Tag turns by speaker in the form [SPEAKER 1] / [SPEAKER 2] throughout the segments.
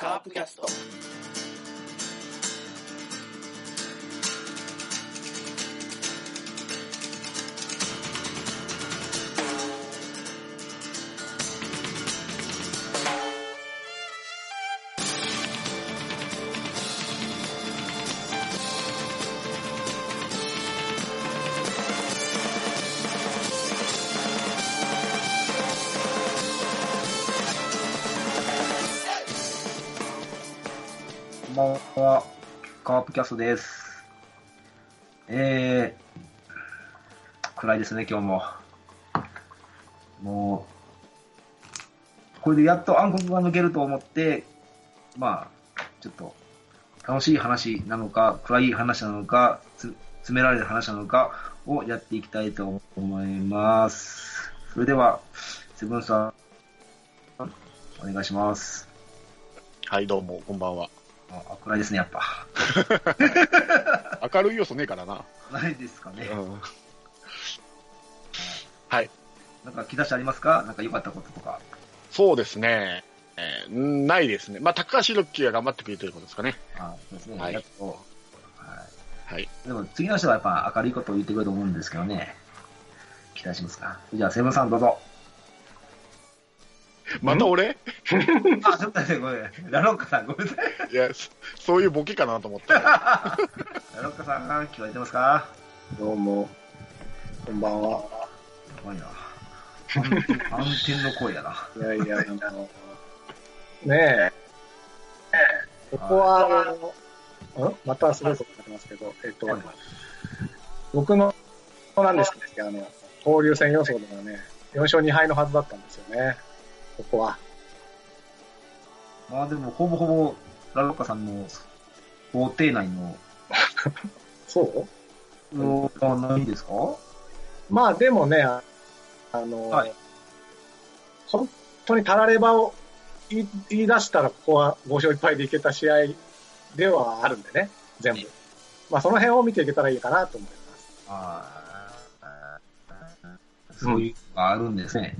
[SPEAKER 1] カープキャスト。
[SPEAKER 2] キャストです。えー、暗いですね、今日も。もう、これでやっと暗黒が抜けると思って、まあ、ちょっと、楽しい話なのか、暗い話なのか、つ詰められる話なのかをやっていきたいと思います。それでは、セブンさん、お願いします。
[SPEAKER 3] はい、どうも、こんばんは。
[SPEAKER 2] あ暗いですね、やっぱ。
[SPEAKER 3] 明るい要素ねえからな。
[SPEAKER 2] ないですかね。
[SPEAKER 3] うん。はい。
[SPEAKER 2] なんか気出しありますか？なんか良かったこととか。
[SPEAKER 3] そうですね。えーんないですね。まあ、高橋宏樹が頑張ってくれるということですかね。
[SPEAKER 2] あそうですね。
[SPEAKER 3] はい。
[SPEAKER 2] は
[SPEAKER 3] はい。
[SPEAKER 2] い。でも次の人はやっぱ明るいことを言ってくれると思うんですけどね。期待しますか？じゃあ、セブンさんどうぞ。
[SPEAKER 3] また俺？
[SPEAKER 2] あ、ちょっとね、ごめん。ラロッカさん、ごめんなさい。
[SPEAKER 3] いや、そそういうボケかなと思った。
[SPEAKER 2] ラロッカさん、聞こえてますか？
[SPEAKER 4] どうも、こんばんは。
[SPEAKER 2] すごいな。暗転暗転の声やな。
[SPEAKER 4] いやいや、あの、ねえ、ここは、あの、ん？またすごいことになってますけど、えっと、僕の、なんですけど、あの、交流戦予想ではね、4勝2敗のはずだったんですよね、ここは。
[SPEAKER 2] まあでも、ほぼほぼ、ラロッカさんの法廷内の、
[SPEAKER 4] そう？
[SPEAKER 2] のがないですか？
[SPEAKER 4] まあでもね、ああの、
[SPEAKER 2] はい
[SPEAKER 4] 本当にたらればを言い言い出したら、ここは5勝1敗でいけた試合ではあるんでね、全部。まあその辺を見ていけたらいいかなと思います。
[SPEAKER 2] ああ、そういうのがあるんですね。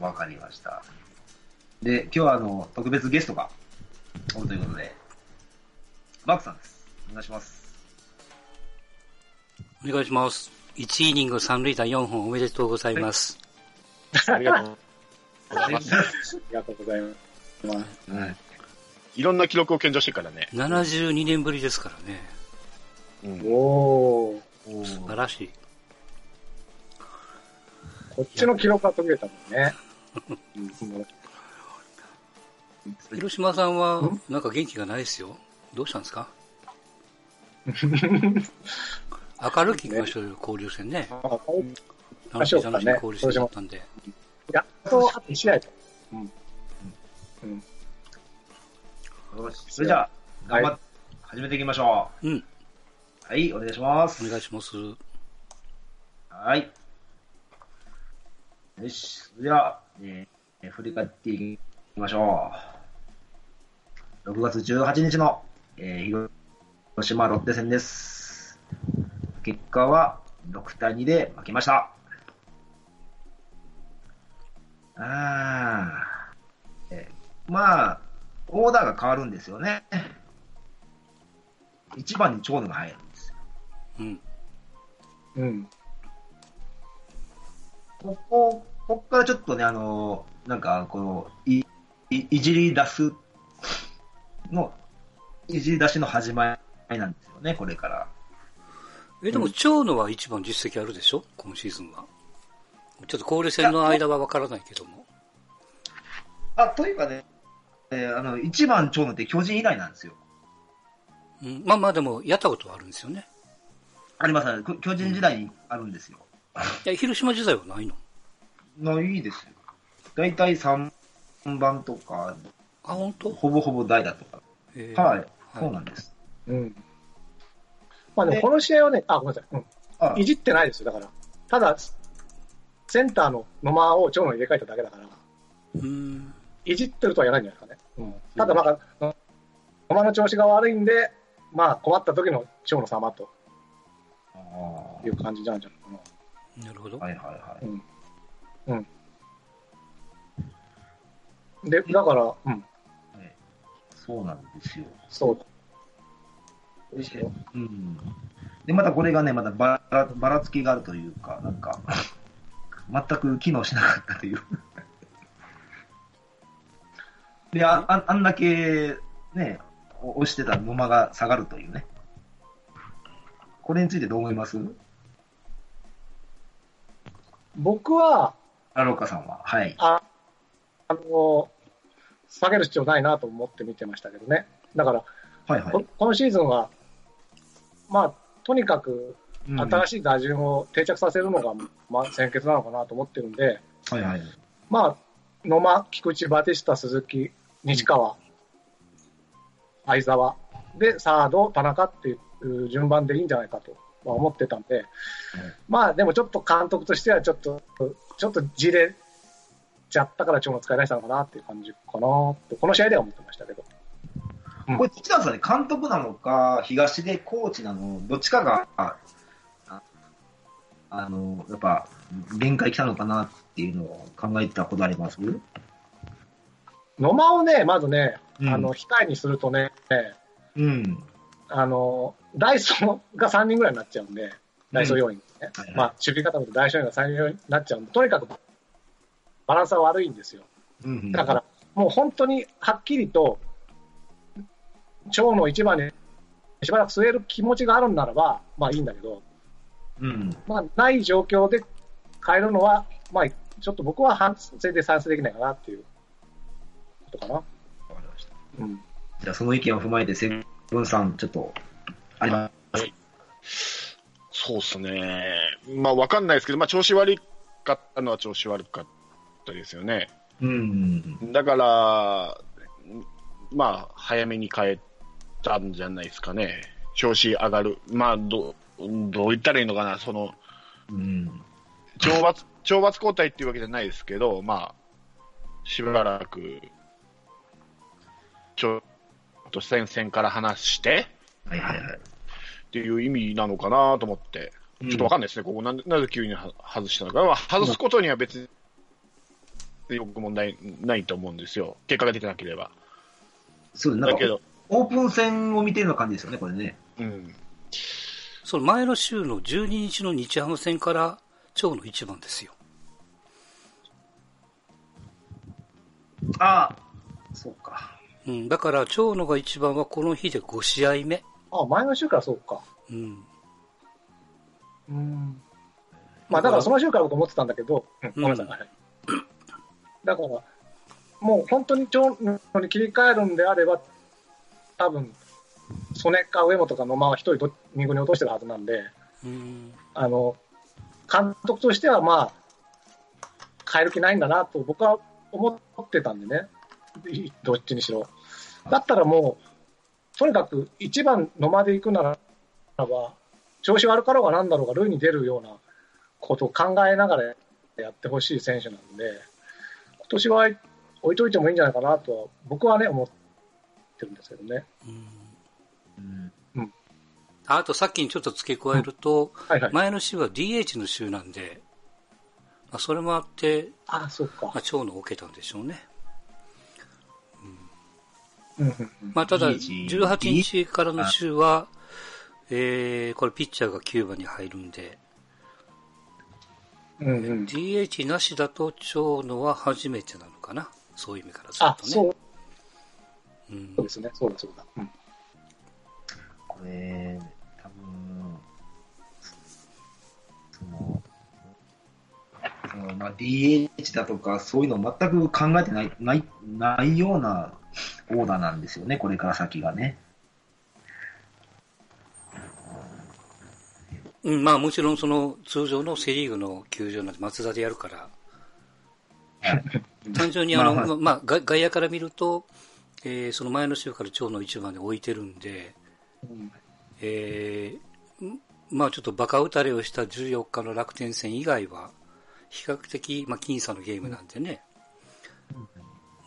[SPEAKER 2] わかりました。で、今日はあの、特別ゲストがおるということで、マークさんです。お願いします。
[SPEAKER 5] お願いします。1イニング3塁打4本おめでとうございます。
[SPEAKER 3] ありがとうございます。
[SPEAKER 4] ありがとうございます。
[SPEAKER 2] はい。
[SPEAKER 3] いろんな記録を献上してるからね。
[SPEAKER 5] 72年ぶりですからね。
[SPEAKER 3] うん。
[SPEAKER 4] おー、
[SPEAKER 2] お
[SPEAKER 5] 素晴
[SPEAKER 2] ー
[SPEAKER 5] らしい。
[SPEAKER 4] こっちの記録が途切れたもんね。うん
[SPEAKER 5] 広島さんは
[SPEAKER 4] ん、
[SPEAKER 5] なんか元気がないですよ。どうしたんですか？明るく行きましょうよ、交流戦ね。
[SPEAKER 4] あ
[SPEAKER 5] 楽しい楽しい
[SPEAKER 4] ね
[SPEAKER 5] 交流戦だったんで。
[SPEAKER 4] やっとあと1試合と。うん。うん。
[SPEAKER 2] よし。それじゃあ、頑張って、始めていきましょ
[SPEAKER 5] うん、
[SPEAKER 2] う。はい、お願いします。
[SPEAKER 5] お願いします。
[SPEAKER 2] はい。よし。それでは、えー振り返っていきましょう。6月18日の、えー広島ロッテ戦です。結果は6対2で負けました。あーえーまあ、オーダーが変わるんですよね。1番に長野が入るんですよ。
[SPEAKER 5] うん。
[SPEAKER 4] うん。
[SPEAKER 2] ここ、こっからちょっとね、あの、なんか、この、い、いいじり出すの、いじり出しの始まりなんですよね、これから。
[SPEAKER 5] え、でも、長野は一番実績あるでしょ？今シーズンは。ちょっと交流戦の間はわからないけども。
[SPEAKER 2] あ、というかね、えーあの、一番長野って巨人以来なんですよ。
[SPEAKER 5] うん、まあまあでも、やったことはあるんですよね。
[SPEAKER 2] ありますね。こ巨人時代にあるんですよ。
[SPEAKER 5] いや、広島時代はないの
[SPEAKER 2] ないですよ。だいたい3番とか、
[SPEAKER 5] あ、本当？
[SPEAKER 2] ほぼほぼ代打とか。
[SPEAKER 5] えー
[SPEAKER 2] はい、そうなんです。
[SPEAKER 4] うん。まあでもこの試合はね、あ、ごめんなさい。
[SPEAKER 2] あ
[SPEAKER 4] うん。いじってないですよ、だから。ただ、センターの野間を長野に入れ替えただけだから、
[SPEAKER 5] うん。
[SPEAKER 4] いじってるとは言わないんじゃないですかね。うん。ただ、まあ、野間の調子が悪いんで、まあ困った時の長野様と
[SPEAKER 2] あ
[SPEAKER 4] いう感じなんじゃないかな。
[SPEAKER 5] なるほど。
[SPEAKER 2] ーはいはいはい。
[SPEAKER 4] うん。うん。で、だから、うん、
[SPEAKER 2] そうなんですよ。
[SPEAKER 4] そう。ですよ。
[SPEAKER 2] うん。で、またこれがね、またばらばらつきがあるというか、なんか、全く機能しなかったという。で、あああんだけ、ね、押してた馬が下がるというね。これについてどう思います？
[SPEAKER 4] 僕は、
[SPEAKER 2] アローカさんは？はい。
[SPEAKER 4] ああの、下げる必要ないなと思って見てましたけどね。だから、
[SPEAKER 2] はいはい
[SPEAKER 4] こ。このシーズンは、まあ、とにかく
[SPEAKER 2] うん
[SPEAKER 4] 新しい打順を定着させるのが、まあ、先決なのかなと思ってるんで、
[SPEAKER 2] はいはい。
[SPEAKER 4] まあ、野間、菊池、バティスタ、鈴木、西川、相沢、で、サード、田中っていう順番でいいんじゃないかとは思ってたんで、まあ、でもちょっと監督としては、ちょっと、ちょっとじれちゃったから、長野使い出したのかなっていう感じかなと、この試合では思ってましたけど。
[SPEAKER 2] これ、どっちなんですかね、監督なのか、東出コーチなの、どっちかが、ああの、やっぱ、限界来たのかなっていうのを考えたことあります？
[SPEAKER 4] 野間をね、まずね、
[SPEAKER 2] うん
[SPEAKER 4] あの、控えにするとね、
[SPEAKER 2] うん。
[SPEAKER 4] あの、ダイソーが3人ぐらいになっちゃうんで、ダイソー要員ね。
[SPEAKER 2] はいはい
[SPEAKER 4] まあ、守備方もダイソー要員が3人になっちゃうんで、とにかくバランスは悪いんですよ。
[SPEAKER 2] うん
[SPEAKER 4] だから、もう本当にはっきりと、長の一番にしばらく据える気持ちがあるんならば、まあいいんだけど、
[SPEAKER 2] うん。
[SPEAKER 4] まあ、ない状況で変えるのは、まあ、ちょっと僕は反省で賛成できないかなっていうことかな。
[SPEAKER 2] わかりました。
[SPEAKER 4] うん。
[SPEAKER 2] じゃあ、その意見を踏まえて、ンさん、ちょっと、あります。
[SPEAKER 3] そうっすね。まあ、わかん。ないですけど、まあ、調子悪かったのは調子悪かったですよね。
[SPEAKER 2] うん。
[SPEAKER 3] だから、まあ、早めに変えたん。じゃないですかね。調子上がる。まあ、どう、どう言ったらいいのかな。その、
[SPEAKER 2] うん。
[SPEAKER 3] 懲罰、懲罰交代っていうわけじゃないですけど、まあ、しばらく、ちょっと戦線から離して、
[SPEAKER 2] はいはいはい。
[SPEAKER 3] っていう意味なのかなと思って、ちょっとわかんないですね、ここななぜ急には外したのか、まあ、外すことには別によく問題ないと思うんですよ、結果が出てなければ。
[SPEAKER 2] そうなんか
[SPEAKER 3] だけ、ど、
[SPEAKER 2] オープン戦を見てるような感じですよね、これね。
[SPEAKER 3] うん、
[SPEAKER 5] その前の週の12日の日ハム戦から長の一番ですよ。
[SPEAKER 2] ああ、そうか。
[SPEAKER 5] うん、だから長野が一番はこの日で5試合目。
[SPEAKER 4] あ、前の週からそうか。
[SPEAKER 5] うん。
[SPEAKER 4] うん。まあ、だからその週から僕思ってたんだけど、うんごめんなさい。だから、もう本当に長野に切り替えるんであれば、多分、曽根か上本か野間は一人ど二軍に落としてるはずなんで、
[SPEAKER 5] うん。
[SPEAKER 4] あの、監督としてはまあ、変える気ないんだなと僕は思ってたんでね。いどっちにしろ。だったらもう、とにかく一番野間で行くならば、調子悪かろうがなんだろうが、塁に出るようなことを考えながらやってほしい選手なんで、今年は置いといてもいいんじゃないかなとは、僕はね、思ってるんですけどね。
[SPEAKER 2] うん。
[SPEAKER 5] あとさっきにちょっと付け加えると、
[SPEAKER 4] はいはい。
[SPEAKER 5] 前の週は DH の週なんで、まあ、それもあって、
[SPEAKER 4] あ、そうか
[SPEAKER 5] まあ、。長野を受けたんでしょうね。まあ、ただ、
[SPEAKER 2] DH
[SPEAKER 5] 18日からの週は、えー、これピッチャーが9番に入るんで、
[SPEAKER 4] うんうん。
[SPEAKER 5] DH なしだと長野は初めてなのかな。そういう意味からす
[SPEAKER 4] あ、
[SPEAKER 5] るとね。
[SPEAKER 4] そう
[SPEAKER 5] うん
[SPEAKER 4] そうですね。そうだそうだ。うん
[SPEAKER 2] これ、多分、その、そのまあ、DH だとか、そういうの全く考えてない、ない、ないようなオーダーなんですよね、これから先がね。
[SPEAKER 5] うん、まあもちろんその通常のセリーグの球場なんて松田でやるから、単純にあの、
[SPEAKER 2] まあ
[SPEAKER 5] ままあ、外外野から見ると、えーその前の週から長野一番で置いてるんで、
[SPEAKER 4] うん。
[SPEAKER 5] えーんまあちょっとバカ打たれをした14日の楽天戦以外は、比較的、まあ僅差のゲームなんでね、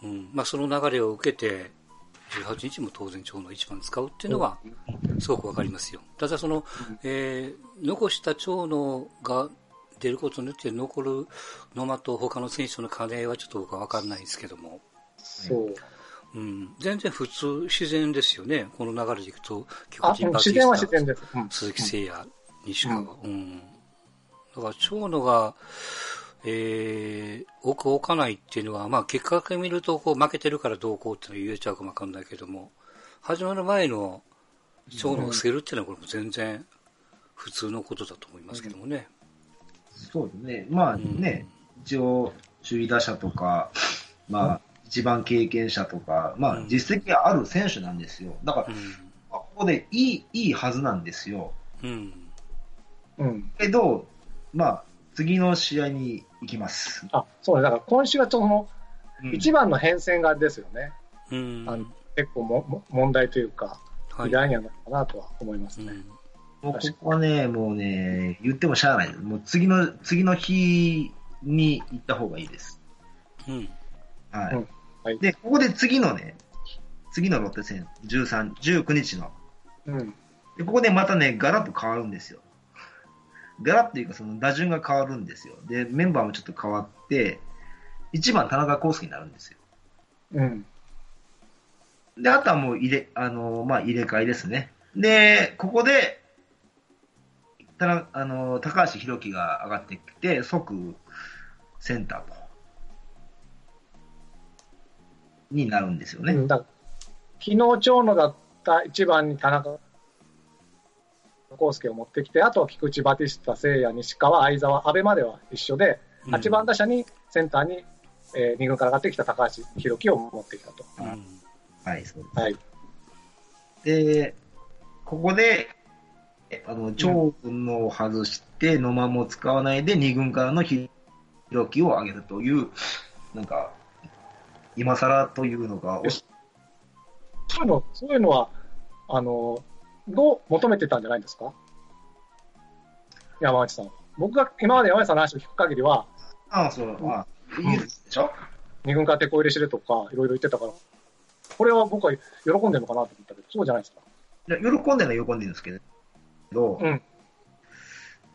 [SPEAKER 5] うん、まあその流れを受けて、18日も当然長野一番使うっていうのは、すごくわかりますよ。ただその、えー残した長野が出ることによって残る野間と他の選手との兼ね合いはちょっと僕はわかんないですけども、
[SPEAKER 4] そう。
[SPEAKER 5] うん。全然普通、自然ですよね。この流れでいくと、
[SPEAKER 4] あ、
[SPEAKER 5] 巨人
[SPEAKER 4] うん自然は自然です。うん
[SPEAKER 5] 鈴木誠也、西川。うん。だから、長野が、えー、奥置かないっていうのは、まあ、結果だけ見ると、こう、負けてるからどうこうっていうのは言えちゃうかもわかんないけども、始まる前の長野を捨てるっていうのは、これも全然普通のことだと思いますけどもね。
[SPEAKER 2] そうですね。まあね、一応、首位打者とか、まあ、一番経験者とか、まあ、実績がある選手なんですよ。だから、
[SPEAKER 5] うん。
[SPEAKER 2] まあここでいい、いいはずなんですよ。
[SPEAKER 5] うん。
[SPEAKER 4] うん。
[SPEAKER 2] けど、まあ、次の試合に行きます。
[SPEAKER 4] あ、そうね。だから今週はその、
[SPEAKER 2] うん
[SPEAKER 4] 一番の変遷がですよね。
[SPEAKER 5] うん。
[SPEAKER 4] あの結構もも問題というか、
[SPEAKER 5] はい
[SPEAKER 4] にはなるかなとは思いますね。
[SPEAKER 5] うん。
[SPEAKER 2] もうここはね、もうね、言ってもしゃあない。もう次の、次の日に行った方がいいです。
[SPEAKER 5] うん。
[SPEAKER 2] はい。
[SPEAKER 4] うんはい
[SPEAKER 2] で、ここで次のね、次のロッテ戦、13、19日の。
[SPEAKER 4] うん。
[SPEAKER 2] で、ここでまたね、ガラッと変わるんですよ。ガラッというか、その打順が変わるんですよ。で、メンバーもちょっと変わって、1番田中康介になるんですよ。
[SPEAKER 4] うん。
[SPEAKER 2] で、あとはもう入れ、あのまあ、入れ替えですね。で、ここで、たなあの高橋宏樹が上がってきて、即センターと、になるんですよね。
[SPEAKER 4] うんだ昨日長野だった1番に田中康介を持ってきて、あとは菊池、バティスタ、聖也、西川、相澤、阿部までは一緒で、
[SPEAKER 5] うん
[SPEAKER 4] 8番打者にセンターに、え2軍から上がってきた高橋宏樹を持ってきたと。
[SPEAKER 5] うん。
[SPEAKER 2] はい、そうです。
[SPEAKER 4] はい。
[SPEAKER 2] で、ここで、あの、長軍のを外して、野間も使わないで、2軍からのひろきを上げるという、なんか、今更というのが、お
[SPEAKER 4] そういうの、そういうのは、あの、どう求めてたんじゃないんですか？山内さん。僕が今まで山内さんの話を聞く限りは、
[SPEAKER 2] ああ、そう、ああ、いいでしょ？
[SPEAKER 4] 二軍から手こ入れしてるとか、いろいろ言ってたから、これは僕は喜んでるのかなと思ったけど、そうじゃないですか。
[SPEAKER 2] いや喜んでるのは喜んでるんですけど、
[SPEAKER 4] うん。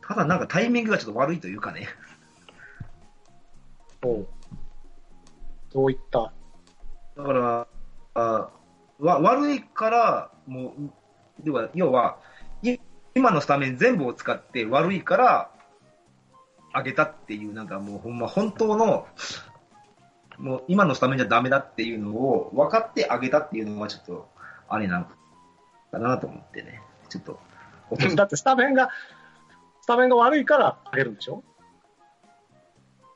[SPEAKER 2] ただなんかタイミングがちょっと悪いというかね、
[SPEAKER 4] そう。どういった。
[SPEAKER 2] だから、あわ悪いから、もう、では要は、い今のスタメン全部を使って悪いから、上げたっていう、なんかもうほんま本当の、もう今のスタメンじゃダメだっていうのを分かってあげたっていうのはちょっと、あれなのかなと思ってね、ちょっと、
[SPEAKER 4] だってスタメンが、スタメンが悪いから上げるんでしょ？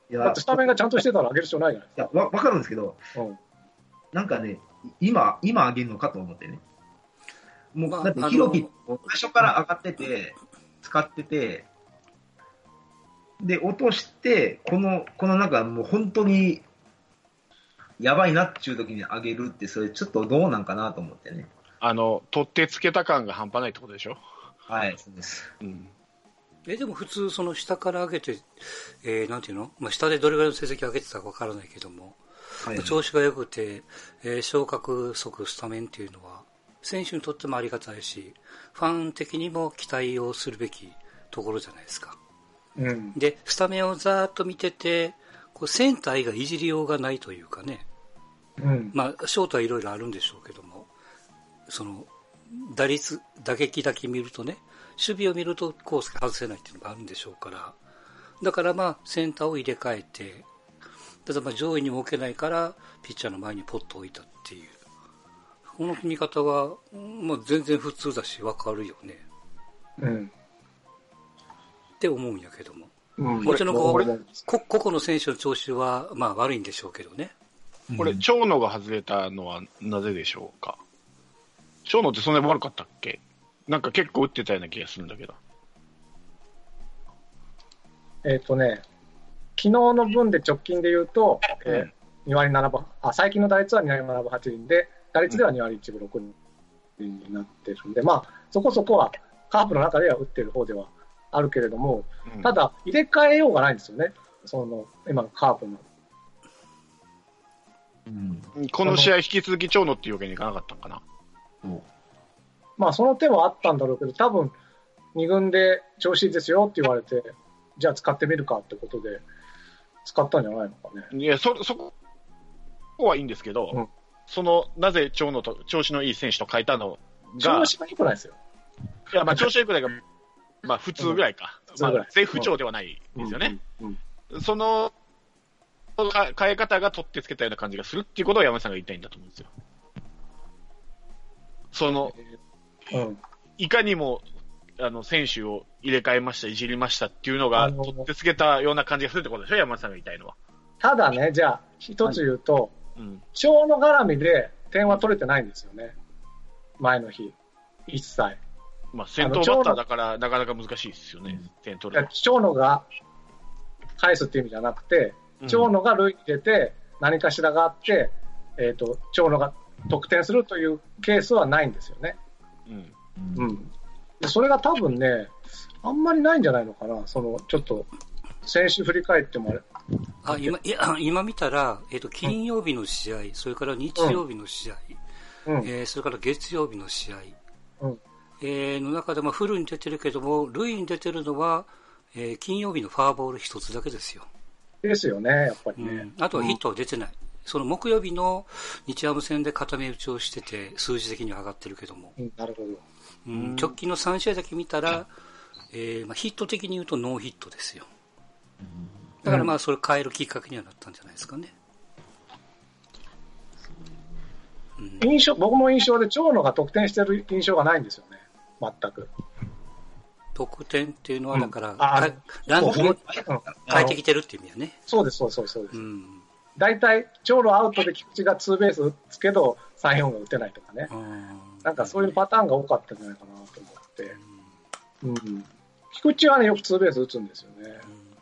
[SPEAKER 2] いや
[SPEAKER 4] だってスタメンがちゃんとしてたら上げる必要ないじゃない
[SPEAKER 2] いやわ分かるんですけど、
[SPEAKER 4] うん。
[SPEAKER 2] なんかね、今、今上げるのかと思ってね。もう、
[SPEAKER 5] まあ
[SPEAKER 2] だって
[SPEAKER 5] あの、
[SPEAKER 2] ヒロキ、最初から上がってて、使ってて、で、落として、この、このなんかもう本当に、やばいなっていう時に上げるって、それちょっとどうなんかなと思ってね。
[SPEAKER 3] あの、取ってつけた感が半端ないってことでしょ？
[SPEAKER 2] はい、そうです。
[SPEAKER 3] うん。
[SPEAKER 5] え、でも普通、その下から上げて、えー、なんていうの？まあ、下でどれぐらいの成績を上げてたかわからないけども、
[SPEAKER 2] はい、
[SPEAKER 5] 調子が良くて、えー昇格即スタメンっていうのは、選手にとってもありがたいし、ファン的にも期待をするべきところじゃないですか。
[SPEAKER 4] うん。
[SPEAKER 5] で、スタメンをざーっと見てて、こうセンター以外いじりようがないというかね、
[SPEAKER 4] うん。
[SPEAKER 5] まあ、ショートはいろいろあるんでしょうけども、その、打率、打撃だけ見るとね、守備を見るとコースが外せないっていうのがあるんでしょうから、だからまあ、センターを入れ替えて、ただまあ上位にも置けないから、ピッチャーの前にポッと置いたっていう。この見方は、もう全然普通だし、わかるよね。
[SPEAKER 4] うん。
[SPEAKER 5] って思うんやけども。
[SPEAKER 4] うん。
[SPEAKER 5] もちろんこう
[SPEAKER 4] これ
[SPEAKER 5] こ個々の選手の調子は、まあ悪いんでしょうけどね。
[SPEAKER 3] これ、長野が外れたのはなぜでしょうか？長野ってそんなに悪かったっけ？なんか結構打ってたような気がするんだけど。
[SPEAKER 4] えっ、とね、昨日の分で直近で言うと、えー2割7分、あ、最近の打率は2割7分8厘で、打率では2割1分6厘になってるんで、まあ、そこそこはカープの中では打ってる方ではあるけれども、
[SPEAKER 3] うん
[SPEAKER 4] ただ、入れ替えようがないんですよね。その、今のカープの。
[SPEAKER 2] うん。
[SPEAKER 3] この試合引き続き長野っていうわけにいかなかったのかな。
[SPEAKER 2] そう
[SPEAKER 4] まあ、その手はあったんだろうけど、多分、2軍で調子いいですよって言われて、じゃあ使ってみるかってことで、使ったんじゃないのかね。
[SPEAKER 3] いや、そ、そここはいいんですけど、
[SPEAKER 4] うん
[SPEAKER 3] その、なぜ長野と、調子のいい選手と変えたのが
[SPEAKER 4] 調、子が良くないですよ。
[SPEAKER 3] いや、まあ、調子良くないが、まあ、普通ぐらいか。まあ、絶不調ではないですよね。
[SPEAKER 4] うん。うん
[SPEAKER 3] その、か変え方が取ってつけたような感じがするっていうことを山根さんが言いたいんだと思うんですよ。その、
[SPEAKER 4] うん。
[SPEAKER 3] いかにも、あの、選手を入れ替えました、いじりましたっていうのが、取ってつけたような感じがするってことでしょ、山根さんが言いたいのは。
[SPEAKER 4] ただね、じゃあ、一つ言うと、
[SPEAKER 3] うん。
[SPEAKER 4] 長野絡みで点は取れてないんですよね。前の日。一切。
[SPEAKER 3] まあ、先頭バッターだから、なかなか難しいですよね、点取る
[SPEAKER 4] いや長野が返すっていう意味じゃなくて、
[SPEAKER 3] の。
[SPEAKER 4] 長野が塁に出て、何かしらがあって、えっ、と、長野が得点するというケースはないんですよね。
[SPEAKER 3] うん。
[SPEAKER 2] うん
[SPEAKER 4] それが多分ね、あんまりないんじゃないのかな。その、ちょっと、選手振り返ってもあ
[SPEAKER 5] 今、いや、今見たら、えっ、と、金曜日の試合、それから日曜日の試合、
[SPEAKER 4] うん。
[SPEAKER 5] えーそれから月曜日の試合、
[SPEAKER 4] うん
[SPEAKER 5] えーの中でもフルに出てるけども、塁に出てるのは、えー金曜日のファーボール一つだけですよ。
[SPEAKER 4] ですよね、やっぱりね
[SPEAKER 5] うん。あとはヒットは出てない。その木曜日の日ハム戦で固め打ちをしてて、数字的には上がってるけども、
[SPEAKER 4] うん、なるほど。
[SPEAKER 5] うん直近の3試合だけ見たら、えーまあ、ヒット的に言うとノーヒットですよ。だからまあ、それ変えるきっかけにはなったんじゃないですかね。うん
[SPEAKER 4] 印象、僕の印象で長野が得点してる印象がないんですよね。全く。
[SPEAKER 5] 得点っていうのは、だから、
[SPEAKER 4] うん
[SPEAKER 5] ランキング
[SPEAKER 4] うん
[SPEAKER 5] 変えてきてるっていう意味やね。
[SPEAKER 4] そうです、そうです、そうです
[SPEAKER 5] う。ん。
[SPEAKER 4] 大体、長野アウトで菊池がツーベース打つけど、3、4が打てないとかね。なんかそういうパターンが多かったんじゃないかなと思って。うん。菊池はね、よくツーベース打つんですよね。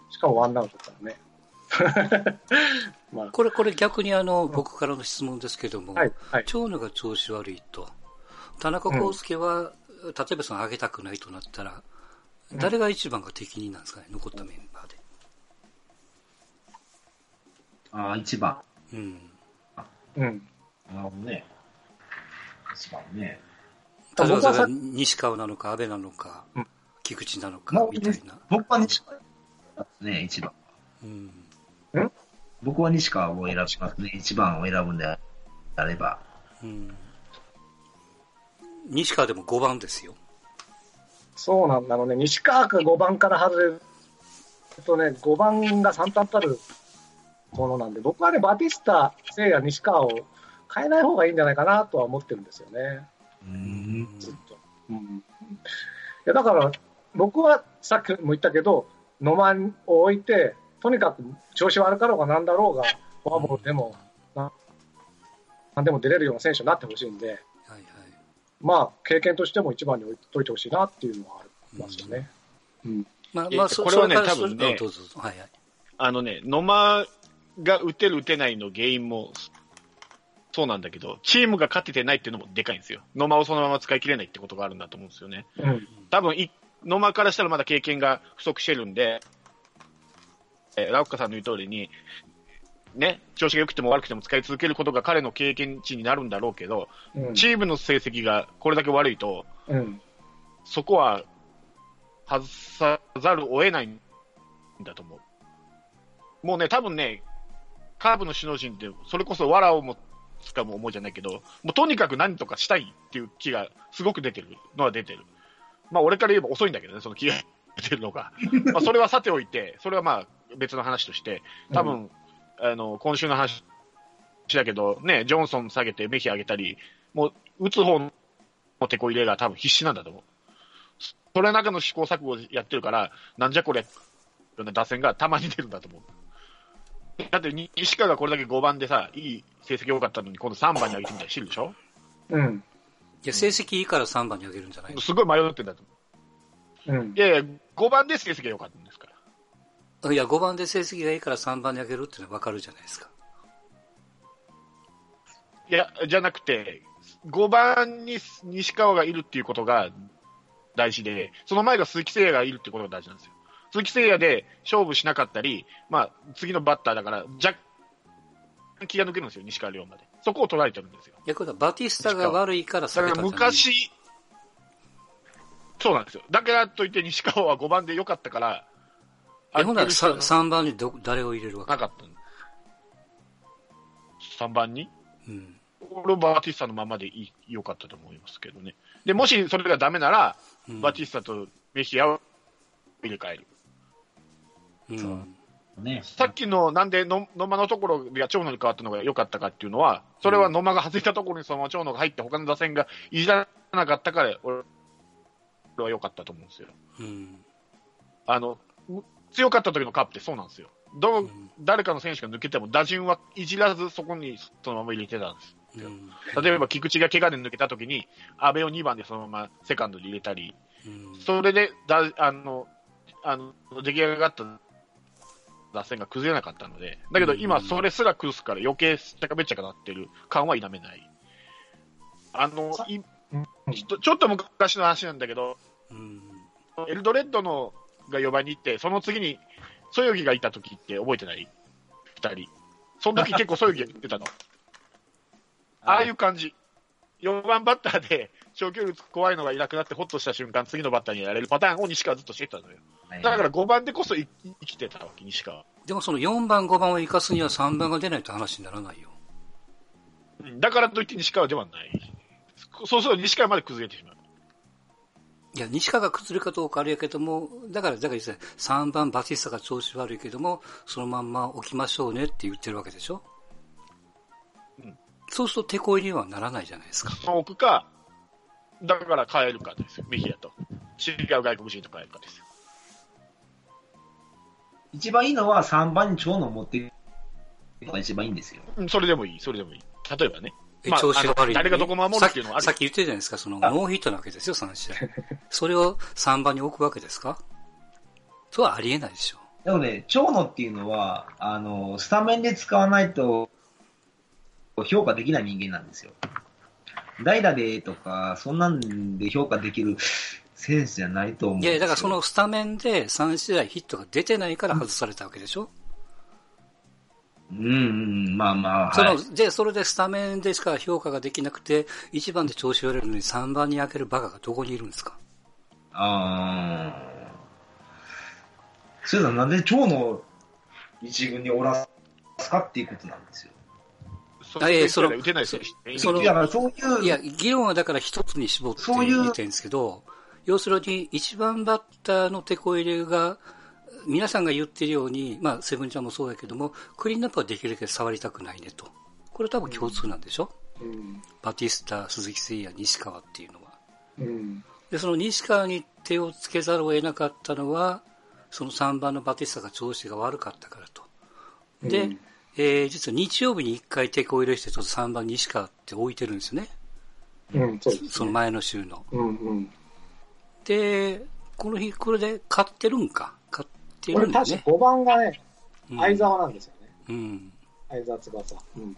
[SPEAKER 4] しかもワンアウトからね。まあ、
[SPEAKER 5] これ、これ逆にあの、僕からの質問ですけども、
[SPEAKER 4] はい、はい。
[SPEAKER 5] 長野が調子悪いと、田中康介は、例えばその上げたくないとなったら、誰が一番が適任なんですかね、残ったメンバーで。
[SPEAKER 2] ああ、一番。
[SPEAKER 5] うん。
[SPEAKER 4] うん。
[SPEAKER 2] なるほどね。一番ね。
[SPEAKER 5] 例えば西川なのか、安倍なのか
[SPEAKER 4] うん、
[SPEAKER 5] 菊池なの
[SPEAKER 2] も
[SPEAKER 5] か、
[SPEAKER 2] う
[SPEAKER 5] みたいな。
[SPEAKER 2] 僕は西川ですね、一番。
[SPEAKER 5] うん。
[SPEAKER 2] 僕は西川を選びますね。一番を選ぶんであれば。
[SPEAKER 5] うん。西川でも5番ですよ。
[SPEAKER 4] そうなんだろうね。西川が5番から外れるとね、5番が三端たるものなんで、僕はね、バティスタ、聖也、西川を変えない方がいいんじゃないかなとは思ってるんですよね。
[SPEAKER 2] うん。
[SPEAKER 4] ずっと。うん。いや、だから、僕はさっきも言ったけど、野間を置いて、とにかく調子悪かろうがなんだろうが、フォアボールでも、ななんでも出れるような選手になってほしいんで、
[SPEAKER 5] はいはい。
[SPEAKER 4] まあ、経験としても一番に置いといてほしいなっていうのはありますよね。うん。
[SPEAKER 3] え
[SPEAKER 5] まあまあ、そ
[SPEAKER 3] これはね多分ね。
[SPEAKER 5] はいはい。
[SPEAKER 3] あのね、野間が打てる打てないの原因もそうなんだけど、チームが勝ててないっていうのもでかいんですよ。野間をそのまま使い切れないってことがあるんだと思うんですよね。
[SPEAKER 4] うん。
[SPEAKER 3] 多分い、野間からしたらまだ経験が不足してるんで、えーラウッカさんの言う通りに、ね、調子が良くても悪くても使い続けることが彼の経験値になるんだろうけど、
[SPEAKER 4] うん。
[SPEAKER 3] チームの成績がこれだけ悪いと、
[SPEAKER 4] うん。
[SPEAKER 3] そこは外さざるを得ないんだと思う。もうね、多分ね、カーブの首脳陣って、それこそ藁をもつかむ思いじゃないけど、もうとにかく何とかしたいっていう気がすごく出てるのは出てる。まあ俺から言えば遅いんだけどね、その気が出てるのが。まあそれはさておいて、それはまあ別の話として、多分、あの、今週の話だけど、ね、ジョンソン下げてメヒ上げたり、もう打つ方の手こ入れが多分必死なんだと思う。それの中の試行錯誤をやってるから、なんじゃこれ、打線がたまに出るんだと思う。だって、に西川がこれだけ5番でさ、いい成績良かったのに、今度3番に上げてみたりしてるでしょ？
[SPEAKER 4] うん。
[SPEAKER 5] いや、成績いいから3番に上げるんじゃない
[SPEAKER 3] すごい迷ってんだと思
[SPEAKER 4] うん
[SPEAKER 3] う。い。やいや、5番で成績が良かったんですから。
[SPEAKER 5] いや、5番で成績がいいから3番に上げるっていうのは分かるじゃないですか。
[SPEAKER 3] いや、じゃなくて、5番に西川がいるっていうことが大事で、その前が鈴木誠也がいるってことが大事なんですよ。鈴木誠也で勝負しなかったり、まあ、次のバッターだから、若干気が抜けるんですよ、西川龍馬で。そこを取られてるんですよ。
[SPEAKER 5] いや、これはバティスタが悪いから
[SPEAKER 3] だから
[SPEAKER 5] 下げたんじゃない
[SPEAKER 3] 昔、そうなんですよ。だからといって西川は5番で良かったから、
[SPEAKER 5] え、ほんなら
[SPEAKER 3] ある人
[SPEAKER 5] 3番にど誰を入れるわけ？
[SPEAKER 3] なかったん3番に？
[SPEAKER 5] うん。
[SPEAKER 3] 俺はバティスタのままでいい良かったと思いますけどね。で、もしそれがダメなら、
[SPEAKER 5] うん
[SPEAKER 3] バティスタとメヒアを入れ替える。
[SPEAKER 5] うん。
[SPEAKER 2] ね。
[SPEAKER 3] さっきのなんでの野間のところが長野に変わったのが良かったかっていうのは、それは野間が外れたところにそのまま長野が入って他の打線がいじらなかったから、俺俺は良かったと思うんですよ。
[SPEAKER 5] うん。
[SPEAKER 3] あの、強かった時のカープってそうなんですよ。どう
[SPEAKER 5] うん
[SPEAKER 3] 誰かの選手が抜けても打順はいじらずそこにそのまま入れてたんです。
[SPEAKER 5] うん。
[SPEAKER 3] 例えば菊池が怪我で抜けた時に、阿部を2番でそのままセカンドで入れたり、
[SPEAKER 5] うん。
[SPEAKER 3] それでだあのあの出来上がった打線が崩れなかったので、だけど今、それすら崩すから余計しっちゃかめっちゃかなってる感は否めない。あのい
[SPEAKER 4] うん
[SPEAKER 3] ちょっとちょっと昔の話なんだけど、
[SPEAKER 5] うん。
[SPEAKER 3] エルドレッドのが4番に行って、その次に、そよぎがいた時って覚えてない？二人。その時結構そよぎが言ってたの。ああいう感じ。4番バッターで長距離怖いのがいなくなってホッとした瞬間、次のバッターにやられるパターンを西川はずっとしてたのよ。
[SPEAKER 2] はい
[SPEAKER 3] だから5番でこそ生きてたわけ、西川。
[SPEAKER 5] でもその4番、5番を生かすには3番が出ないと話にならないよ。
[SPEAKER 3] うんだからといって西川ではない。そうすると西川まで崩れてしまう。
[SPEAKER 5] いや、西川が崩れるかどうかあれやけども、だから、だから実際3番バティスタが調子悪いけども、そのまんま置きましょうねって言ってるわけでしょ
[SPEAKER 3] うん
[SPEAKER 5] そうすると手こ入れにはならないじゃないですか。
[SPEAKER 3] 置くか、だから変えるかですよ、メヒアと。違う外国人と変えるかですよ。
[SPEAKER 2] 一番いいのは3番に長野を持っていくのが一番いいんですよ。
[SPEAKER 3] うんそれでもいい、それでもいい。例えばね。
[SPEAKER 5] え、
[SPEAKER 3] まあ
[SPEAKER 5] 調子が悪いのに、
[SPEAKER 3] あの誰がどこ守るっていうのはある
[SPEAKER 5] さっきさっき言ってたじゃないですか、その、ノーヒットなわけですよ、3試合。それを3番に置くわけですか？それはありえないでしょ。
[SPEAKER 2] でもね、長野っていうのは、あの、スタメンで使わないと評価できない人間なんですよ。代打でとか、そんなんで評価できるセンスじゃないと思う。
[SPEAKER 5] いや、だからそのスタメンで3試合ヒットが出てないから外されたわけでしょ、
[SPEAKER 2] うん、うん、まあまあ、
[SPEAKER 5] その
[SPEAKER 2] はい。
[SPEAKER 5] で、それでスタメンでしか評価ができなくて、1番で調子悪いのに3番に開けるバカがどこにいるんですか？
[SPEAKER 2] ああ。そういうのはなんで長野を一軍におらすかっていうことなんですよ。
[SPEAKER 3] そ
[SPEAKER 5] あいやその
[SPEAKER 3] 打てない選手
[SPEAKER 5] そ
[SPEAKER 2] ういう、
[SPEAKER 5] いや、議論はだから一つに絞って
[SPEAKER 2] そういう
[SPEAKER 5] 言いたいんですけど、要するに1番バッターの手こ入れが、皆さんが言ってるように、まあ、セブンちゃんもそうだけども、クリーンナップはできるだけ触りたくないねと。これ多分共通なんでしょ、
[SPEAKER 4] うん。
[SPEAKER 5] バティスタ、鈴木誠也、西川っていうのは。
[SPEAKER 4] うん。
[SPEAKER 5] で、その西川に手をつけざるを得なかったのは、その3番のバティスタが調子が悪かったからと。で、
[SPEAKER 4] うん
[SPEAKER 5] えー実は日曜日に1回手こ入れして、ちょっと3番西川って置いてるんですよね。
[SPEAKER 4] うん、そね。
[SPEAKER 5] その前の週の。
[SPEAKER 4] うんうん。
[SPEAKER 5] で、この日、これで勝ってるんか？勝ってるんだね。
[SPEAKER 4] 5番がね、
[SPEAKER 5] うん
[SPEAKER 4] 相沢なんですよね。
[SPEAKER 5] うん。
[SPEAKER 4] 相沢翼。うん。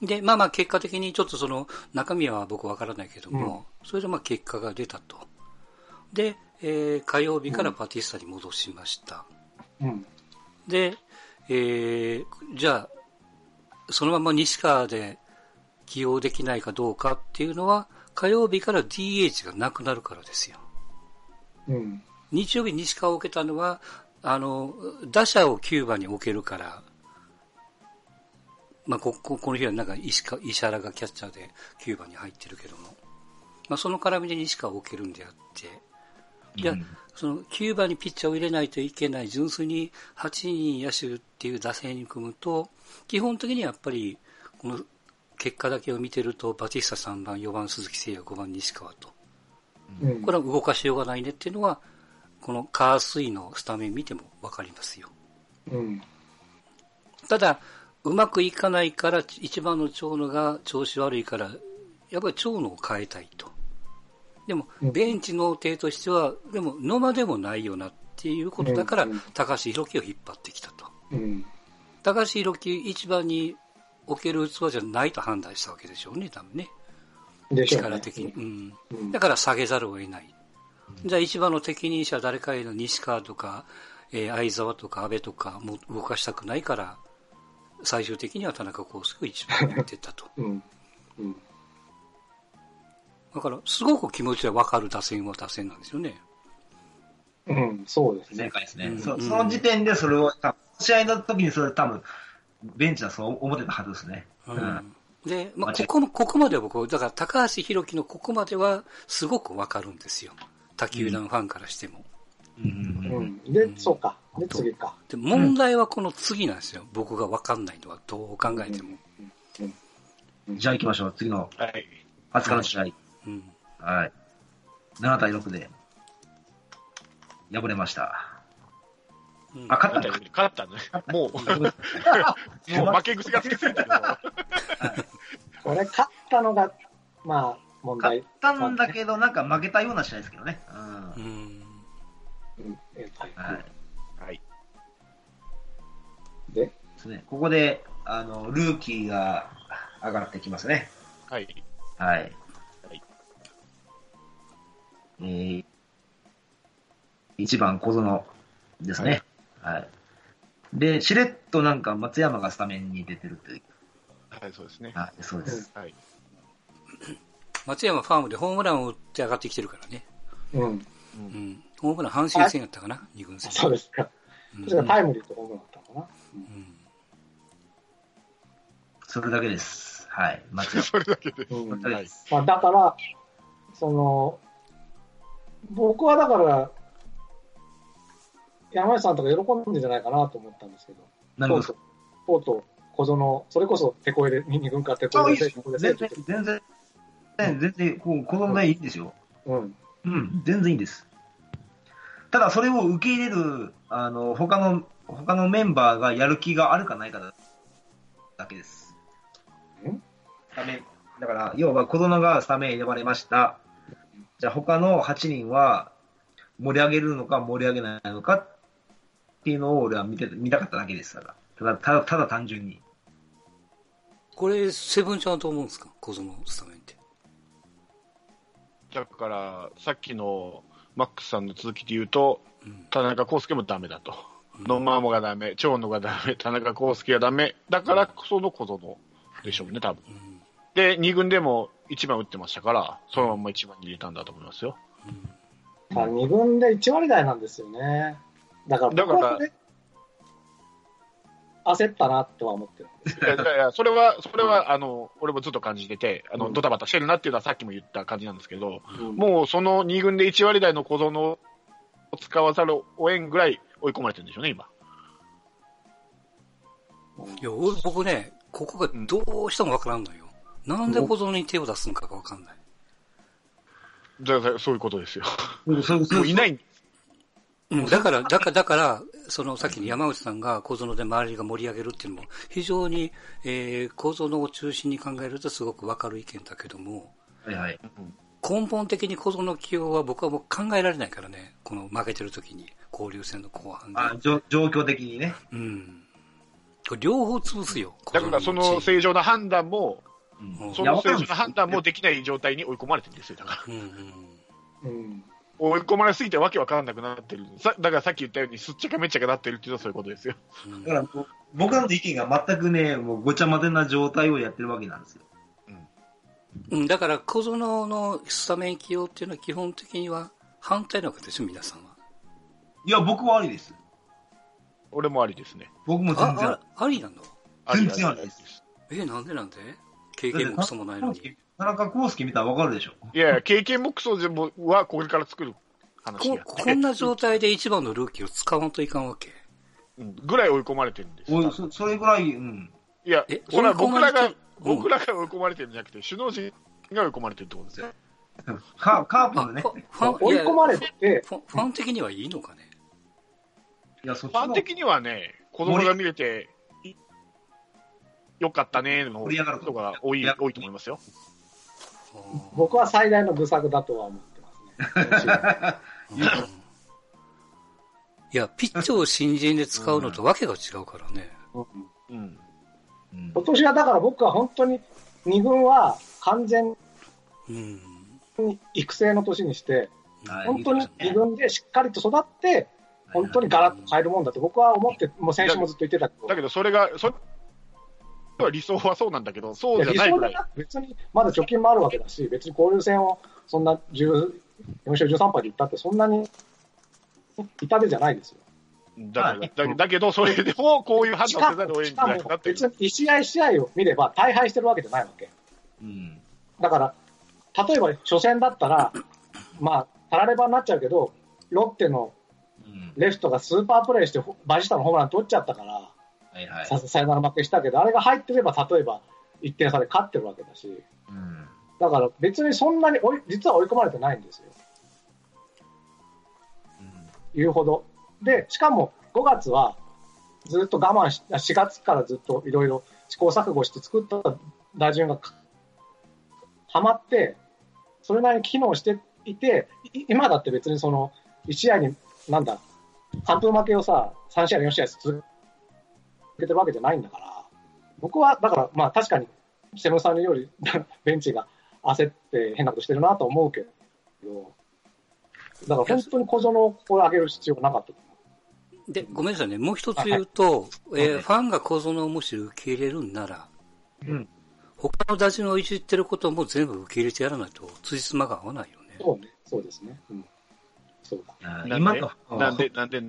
[SPEAKER 5] で、まあまあ結果的にちょっとその中身は僕わからないけども、それでまあ結果が出たと。で、えー火曜日からバティスタに戻しました。
[SPEAKER 4] うん。
[SPEAKER 5] で、えーじゃあ、そのまま西川で起用できないかどうかっていうのは、火曜日から DH がなくなるからですよ。
[SPEAKER 4] うん。
[SPEAKER 5] 日曜日に西川を置けたのは、あの、打者を9番に置けるから、まあ、こ、ここの日はなんか石か石原がキャッチャーで9番に入ってるけども、まあ、その絡みで西川を置けるんであって、いや、
[SPEAKER 2] うん
[SPEAKER 5] その9番にピッチャーを入れないといけない、純粋に8人野手っていう打線に組むと、基本的にやっぱり、この結果だけを見てると、バティスタ3番、4番鈴木誠也、5番西川と、
[SPEAKER 4] うん。
[SPEAKER 5] これは動かしようがないねっていうのは、このカースイのスタメン見てもわかりますよ。
[SPEAKER 4] うん。
[SPEAKER 5] ただ、うまくいかないから、一番の長野が調子悪いから、やっぱり長野を変えたいと。でも、
[SPEAKER 4] うん
[SPEAKER 5] ベンチの手としては、でも、野間でもないよなっていうことだから
[SPEAKER 4] うんうん、
[SPEAKER 5] 高橋宏樹を引っ張ってきたと。
[SPEAKER 4] うん。
[SPEAKER 5] 高橋宏樹一番に置ける器じゃないと判断したわけでしょうね、多分ね。
[SPEAKER 4] ね。
[SPEAKER 5] 力的に。うん。
[SPEAKER 4] うん
[SPEAKER 5] だから下げざるを得ない。じゃあ一番の適任者誰かへの西川とか、えー相沢とか安倍とかもう動かしたくないから、最終的には田中康介を一番に持ってったと。
[SPEAKER 4] うん。うん。
[SPEAKER 5] だから、すごく気持ちはわかる打線は打線なんですよね。
[SPEAKER 4] うん、そうです
[SPEAKER 2] 正
[SPEAKER 4] ね。
[SPEAKER 2] 解ですね。
[SPEAKER 5] うん
[SPEAKER 2] そその時点でそれを、試合の時にそれ多分、ベンチはそう思ってたはずですね。
[SPEAKER 5] う
[SPEAKER 2] うんん。
[SPEAKER 5] で、まあ、ここも、ここまでは僕、だから高橋宏樹のここまではすごくわかるんですよ。他球団ファンからしても。
[SPEAKER 2] うんうん
[SPEAKER 4] う
[SPEAKER 2] うん
[SPEAKER 4] ん。で、そうか。で、次か。
[SPEAKER 5] で、問題はこの次なんですよ。僕がわかんないのはどう考えても。
[SPEAKER 2] じゃあ行きましょう。次の
[SPEAKER 3] はい。
[SPEAKER 2] 20日の試合。
[SPEAKER 5] うん。
[SPEAKER 2] はい。7対6で、敗れました。
[SPEAKER 5] うん
[SPEAKER 2] あ、勝った
[SPEAKER 3] 勝ったね。もう、もう 負け癖がつきすぎてるの。
[SPEAKER 4] これ、勝ったのが、まあ、問
[SPEAKER 2] 勝っ
[SPEAKER 4] 題。
[SPEAKER 2] たんだけど、なんか負けたような試合ですけどね。うん。
[SPEAKER 5] うん。
[SPEAKER 4] うんえはい
[SPEAKER 2] はい。
[SPEAKER 3] はい。
[SPEAKER 4] で、
[SPEAKER 2] で？すね。ここで、あの、ルーキーが上がってきますね。
[SPEAKER 3] はい。
[SPEAKER 2] はい。
[SPEAKER 3] はい
[SPEAKER 2] えー、1番小園ですね。はい。で、しれっとなんか松山がスタメンに出てるという。
[SPEAKER 3] はい、そうですね。
[SPEAKER 2] はい、そうです。
[SPEAKER 3] はい。
[SPEAKER 5] 松山ファームでホームランを打って上がってきてるからね。
[SPEAKER 4] うん。
[SPEAKER 5] うん。ホームラン阪神戦やったかな二軍戦。
[SPEAKER 4] そうですか。
[SPEAKER 5] うん
[SPEAKER 4] それがタイムリーとホームランだったのか
[SPEAKER 5] うん
[SPEAKER 2] それだけです。はい。松山。
[SPEAKER 3] それだけで。
[SPEAKER 4] な。うん。
[SPEAKER 2] それだけです。
[SPEAKER 4] まあ、だから、その、僕はだから、山内さんとか喜んでんじゃないかなと思ったんですけど、
[SPEAKER 2] なるほど。
[SPEAKER 4] ポート、小園、それこそ手こ入れ、二軍か手こ
[SPEAKER 2] あ、
[SPEAKER 4] 入れで。
[SPEAKER 2] 全然、全然、全然、こう、子供でいいんですよ。
[SPEAKER 4] うん。
[SPEAKER 2] うん、全然いいです。ただ、それを受け入れる、あの、他の、他のメンバーがやる気があるかないかだけです。
[SPEAKER 4] ん
[SPEAKER 2] スタメン。だから、要は、小園がスタメン選ばれました。じゃあ、他の8人は、盛り上げるのか盛り上げないのかっていうのを俺は見て、見たかっただけですから。ただ、ただ、ただ単純に。
[SPEAKER 5] これ、セブンちゃんはどう思うんですか？小園スタメンって。
[SPEAKER 3] だから、さっきのマックスさんの続きで言うと、
[SPEAKER 5] うん。
[SPEAKER 3] 田中康介もダメだと。
[SPEAKER 5] うん
[SPEAKER 3] 野間もがダメ、長野がダメ、田中康介がダメ。だからこその小園でしょうね、多分。
[SPEAKER 5] うん
[SPEAKER 3] で、2軍でも1番打ってましたから、そのまま1番に入れたんだと思いますよ。
[SPEAKER 4] まあ、二軍で1割台なんですよね。だから、
[SPEAKER 3] だから
[SPEAKER 4] 僕はそれ焦ったなとは思ってるんです
[SPEAKER 3] いやいやいやそれは、それは、あの、俺もずっと感じてて、あの、
[SPEAKER 4] うん
[SPEAKER 3] ドタバタしてるなっていうのはさっきも言った感じなんですけど、
[SPEAKER 4] けど、
[SPEAKER 3] もうその2軍で1割台の小園を使わざるを得んぐらい追い込まれてるんでしょうね、今。
[SPEAKER 4] うん
[SPEAKER 5] いや、俺、僕ね、ここがどうしてもわからんのよ。なんで小園に手を出すのかがわかんない。
[SPEAKER 3] だからそういうことですよ。もういない。
[SPEAKER 5] うん、だから、だから、だから、その、さっきの山内さんが小園で周りが盛り上げるっていうのも、非常に、えー、小園を中心に考えるとすごくわかる意見だけども、
[SPEAKER 2] はいはい。
[SPEAKER 5] 根本的に小園の起用は僕はもう考えられないからね、この負けてる時に、交流戦の後半で。
[SPEAKER 2] あ、状状況的にね。
[SPEAKER 5] うん。これ両方潰すよ。
[SPEAKER 3] だからその正常な判断も、その正常な判断もできない状態に追い込まれてるんですよ、だから。
[SPEAKER 5] うん。
[SPEAKER 3] 追い込まれすぎてわけわからなくなってる。さだからさっき言ったように、すっちゃかめっちゃかなってるっていうのはそういうことですよ。
[SPEAKER 5] うん
[SPEAKER 2] だから僕らの意見が全くね、もうごちゃ混ぜな状態をやってるわけなんですよ。
[SPEAKER 5] うん、だから小園のスタメン起用っていうのは基本的には反対なわけですよ、皆さんは。
[SPEAKER 2] いや、僕はありです。
[SPEAKER 3] 俺もありですね。
[SPEAKER 2] 僕も全然
[SPEAKER 5] あ、あありなんだ。
[SPEAKER 3] あり
[SPEAKER 2] 全然あり
[SPEAKER 3] で
[SPEAKER 2] す。
[SPEAKER 5] え、なんでなんで？経験もクソもないのに。
[SPEAKER 2] 田中康介見たらわかるでしょ。
[SPEAKER 3] いやいや、経験もクソでもはこれから作る話
[SPEAKER 5] ここんな状態で一番のルーキーを使わんといかんわけ？
[SPEAKER 3] うんぐらい追い込まれてるんです。
[SPEAKER 2] おいそそれぐらい、うん。
[SPEAKER 3] いや
[SPEAKER 5] え、
[SPEAKER 3] それは僕らが
[SPEAKER 5] 追い込まれて、うん
[SPEAKER 3] 僕らが追い込まれてるんじゃなくて、首脳陣が追い込まれてるってことですよ。
[SPEAKER 2] カカープ
[SPEAKER 5] あ、
[SPEAKER 2] のね
[SPEAKER 4] 追い込まれて、
[SPEAKER 5] いやファンファン的にはいいのかね？
[SPEAKER 2] いや、そっち
[SPEAKER 3] ファン
[SPEAKER 2] の
[SPEAKER 3] 的にはね、子供が見れて、いよかったねの
[SPEAKER 2] 盛り上がる
[SPEAKER 3] 人が多い多いと思いますよ。
[SPEAKER 4] 僕は最大の愚策だとは思ってますね。
[SPEAKER 5] うんいや、ピッチャーを新人で使うのとわけが違うからね。
[SPEAKER 4] うん
[SPEAKER 3] うん。
[SPEAKER 2] うん
[SPEAKER 4] 今年はだから僕は本当に2軍は完全
[SPEAKER 5] うん。
[SPEAKER 4] に育成の年にして、
[SPEAKER 2] はい
[SPEAKER 4] 本当に2軍でしっかりと育って、本当にガラッと変えるもんだと僕は思って、もう先週もずっと言ってたけど、
[SPEAKER 3] だけど、それが、それは理想はそうなんだけど、そうじゃ
[SPEAKER 4] 理
[SPEAKER 3] ないぐら
[SPEAKER 4] 別にまだ貯金もあるわけだし、別に交流戦をそんな10 4勝13敗でいったって、そんなに痛手じゃないですよ。
[SPEAKER 3] だだだけど、それでもこういう判断をせざるを得
[SPEAKER 4] しかも
[SPEAKER 3] ないって
[SPEAKER 4] 別に1試合試合を見れば大敗してるわけじゃないわけ。
[SPEAKER 2] うん。
[SPEAKER 4] だから、例えば初戦だったら、まあ、たらればになっちゃうけど、ロッテの
[SPEAKER 2] うん。
[SPEAKER 4] レフトがスーパープレーして、ほバジスタのホームラン取っちゃったから、
[SPEAKER 2] はいはい。
[SPEAKER 4] さサヨナラ負けしたけど、あれが入ってれば、例えば1点差で勝ってるわけだし、
[SPEAKER 2] うん。
[SPEAKER 4] だから別にそんなに追い、実は追い込まれてないんですよ。言うほど。で、しかも5月はずっと我慢し、4月からずっといろいろ試行錯誤して作った打順がかはまって、それなりに機能していて、い今だって別にその1試合に、なんだ、完封負けをさ、3試合、4試合続けてるわけじゃないんだから、僕は、だからまあ確かに、セブンさんより ベンチが焦って変なことしてるなと思うけど、だから本当に小園をこれ上げる必要がなかった。
[SPEAKER 5] で、ごめんなさいね。もう一つ言うと、えーファンが小園をもし受け入れるんなら、
[SPEAKER 2] うん。
[SPEAKER 5] 他の打順をいじってることも全部受け入れてやらないと、辻褄が合わないよね。
[SPEAKER 4] そうね、そうですね。うん。そうだ。
[SPEAKER 3] なんで
[SPEAKER 2] 今と。
[SPEAKER 3] なんで、なんで、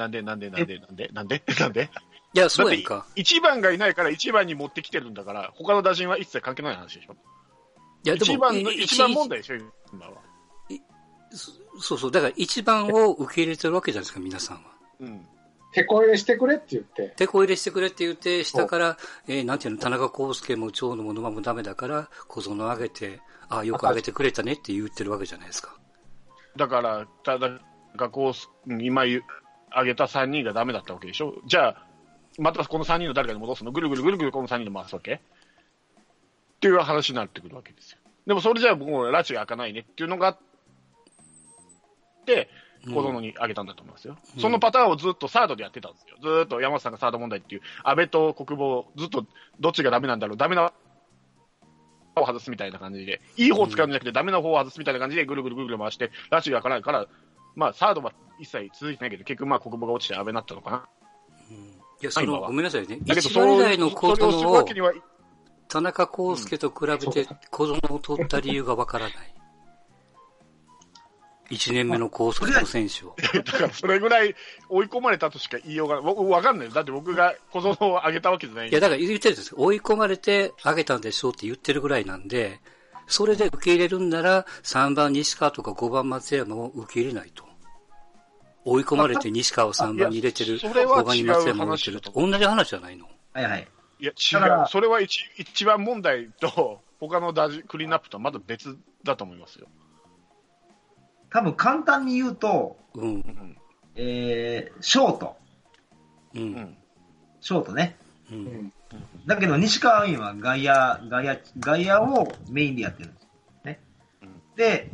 [SPEAKER 3] なんで、なんで、なんで、なんで、なんで、なんで、
[SPEAKER 5] いや、そうやんか。
[SPEAKER 3] 一番がいないから一番に持ってきてるんだから、他の打順は一切関係ない話でしょ。
[SPEAKER 5] いや、でも、
[SPEAKER 3] 一番の、
[SPEAKER 5] い
[SPEAKER 3] 一番問題でしょ、今は。
[SPEAKER 5] そうそう。だから一番を受け入れてるわけじゃないですか、皆さんは。
[SPEAKER 3] うん。
[SPEAKER 4] 手こ入れしてくれって言って、
[SPEAKER 5] 手こ入れしてくれって言って、下から、えーなんていうの、田中康介も長野も沼もダメだから、小園上げて、ああ、よく上げてくれたねって言ってるわけじゃないですか。
[SPEAKER 3] だから、ただ、学校、うん今言う、挙げた3人がダメだったわけでしょ？じゃあ、またこの3人の誰かに戻すの？ぐるぐるぐるぐるこの3人で回すわけ？っていう話になってくるわけですよ。でもそれじゃあもう拉致が開かないねっていうのがあって、小園に挙げたんだと思いますよ。
[SPEAKER 5] うん
[SPEAKER 3] そのパターンをずっとサードでやってたんですよ。ずーっと山本さんがサード問題っていう、安倍と国防、ずっとどっちがダメなんだろう、ダメなを外すみたいな感じで、いい方を使うんじゃなくて、ダメな方を外すみたいな感じで、ぐるぐるぐるぐる回して、拉致が開かないから、まあ、サードは一切続いてないけど、結局、まあ、国防が落ちて安倍になったのかな。
[SPEAKER 5] いや、その、ごめんなさいね。
[SPEAKER 3] だけど、
[SPEAKER 5] 一
[SPEAKER 3] そ
[SPEAKER 5] の小園を田中康介と比べて小園を取った理由がわからない。一年目の高速の選手を。
[SPEAKER 3] だから、それぐらい追い込まれたとしか言いようがない。わわかんないよ。だって僕が小園を上げたわけじゃないん
[SPEAKER 5] いや、
[SPEAKER 3] で。
[SPEAKER 5] だから言ってるんですよ。追い込まれて上げたんでしょうって言ってるぐらいなんで、それで受け入れるんなら、3番西川とか5番松山を受け入れないと。追い込まれて西川を3番に入れてる、
[SPEAKER 3] いやそれは
[SPEAKER 5] 5番に松山を入れてると。同じ話じゃないの
[SPEAKER 2] はいはい。
[SPEAKER 3] いや、違う。それは一一番問題と、他の打順クリーンアップとはまだ別だと思いますよ。
[SPEAKER 2] 多分簡単に言うと、
[SPEAKER 5] うん。
[SPEAKER 3] うん。
[SPEAKER 2] えー、ショート。
[SPEAKER 5] う。
[SPEAKER 3] うんん。
[SPEAKER 2] ショートね。
[SPEAKER 5] う。
[SPEAKER 4] うんん。
[SPEAKER 2] だけど、西川亜美は外野、外野、外野をメインでやってるんです。ね
[SPEAKER 3] うん。
[SPEAKER 2] で、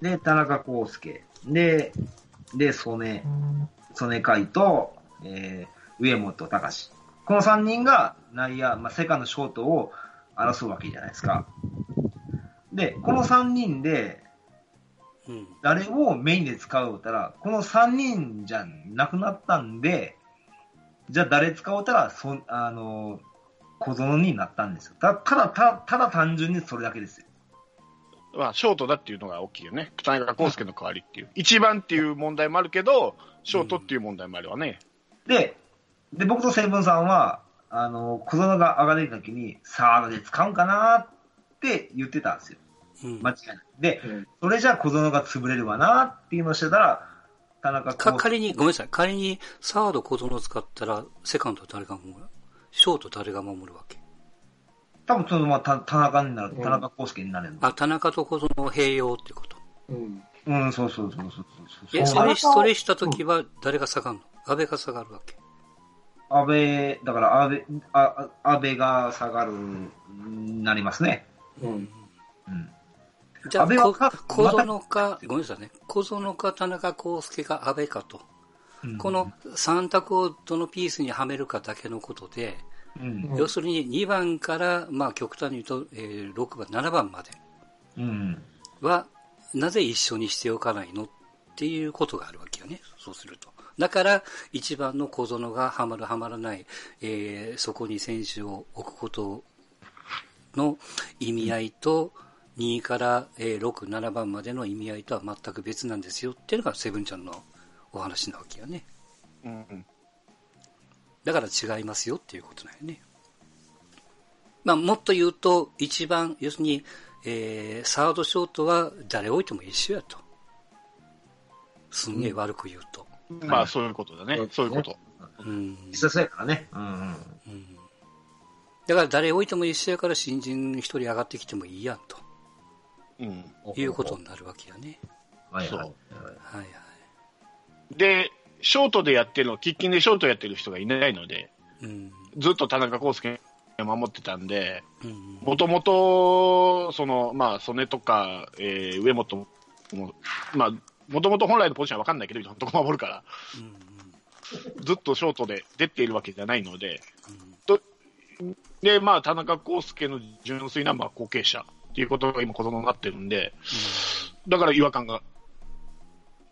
[SPEAKER 2] で、田中康介。で、で、曽根、曽根海と、えー、上本隆。この3人が内野、まあ、セカンド、ショートを争うわけじゃないですか。で、この3人で、
[SPEAKER 5] うん。
[SPEAKER 2] 誰をメインで使うたら、この3人じゃなくなったんで、じゃあ誰使うたら、そあの、小園になったんですよ。たただ、たただ単純にそれだけですよ。
[SPEAKER 3] まあ、ショートだっていうのが大きいよね。田中康介の代わりっていう。一番っていう問題もあるけど、ショートっていう問題もあるわね。
[SPEAKER 2] で、で、僕とセブンさんは、あの、小園が上がれるときに、サードで使うんかなって言ってたんですよ。
[SPEAKER 5] うん
[SPEAKER 2] 間違いない。で、
[SPEAKER 4] うん
[SPEAKER 2] それじゃあ小園が潰れるわなっていうのをしてたら、田中
[SPEAKER 5] か、仮に、ごめんなさい。仮に、サード小園を使ったら、セカンド誰が守る？ショート誰が守るわけ？
[SPEAKER 2] 多分そのまま田田中になる、
[SPEAKER 4] うん
[SPEAKER 2] 田中康介になれるの。
[SPEAKER 5] あ、田中と小園を併用ってこと？
[SPEAKER 4] うん。
[SPEAKER 2] うん、そうそうそうそうそう
[SPEAKER 5] え、
[SPEAKER 2] そ
[SPEAKER 5] れ、それしたときは誰が下がるの？安倍が下がるわけ？
[SPEAKER 2] 安倍、だから安倍、ああ安倍が下がる、なりますね。
[SPEAKER 4] うん。
[SPEAKER 2] うん。
[SPEAKER 5] じゃあ、小園か、ごめんなさいね。小園か田中康介か安倍かと。
[SPEAKER 2] うん
[SPEAKER 5] この3択をどのピースにはめるかだけのことで、
[SPEAKER 2] うん。
[SPEAKER 4] うん
[SPEAKER 5] 要するに2番から、まあ極端に言うと、えー6番、7番まで
[SPEAKER 2] うん。
[SPEAKER 5] は、なぜ一緒にしておかないのっていうことがあるわけよね。そうすると。だから、1番の小園がはまるはまらない、えーそこに選手を置くことの意味合いと、2から、えー6、7番までの意味合いとは全く別なんですよっていうのがセブンちゃんのお話なわけよね。
[SPEAKER 3] うんうん。
[SPEAKER 5] だから違いますよっていうことなんよね。まあ、もっと言うと、一番、要するに、えー、サードショートは誰置いても一緒やと。すんげえ悪く言うと。
[SPEAKER 3] まあ、そういうことだね。そういうこと。
[SPEAKER 5] うん。
[SPEAKER 2] 実際そうやからね。うんうん。
[SPEAKER 5] うんだから誰置いても一緒やから新人一人上がってきてもいいやんと
[SPEAKER 3] うん。
[SPEAKER 5] いうことになるわけやね。
[SPEAKER 2] はいはい。
[SPEAKER 5] はいはい。
[SPEAKER 3] で、ショートでやってるの、喫緊でショートやってる人がいないので、
[SPEAKER 5] うん。
[SPEAKER 3] ずっと田中康介が守ってたんで、
[SPEAKER 5] うん。
[SPEAKER 3] もともと、その、まあ、曽根とか、えー上本も、まあ、もともと本来のポジションは分かんないけど、今のとこ守るから、
[SPEAKER 5] うん。
[SPEAKER 3] ずっとショートで出ているわけじゃないので、
[SPEAKER 5] うん
[SPEAKER 3] で、まあ、田中康介の純粋な、まあ、後継者っていうことが今、子供になってるんで、だから違和感が、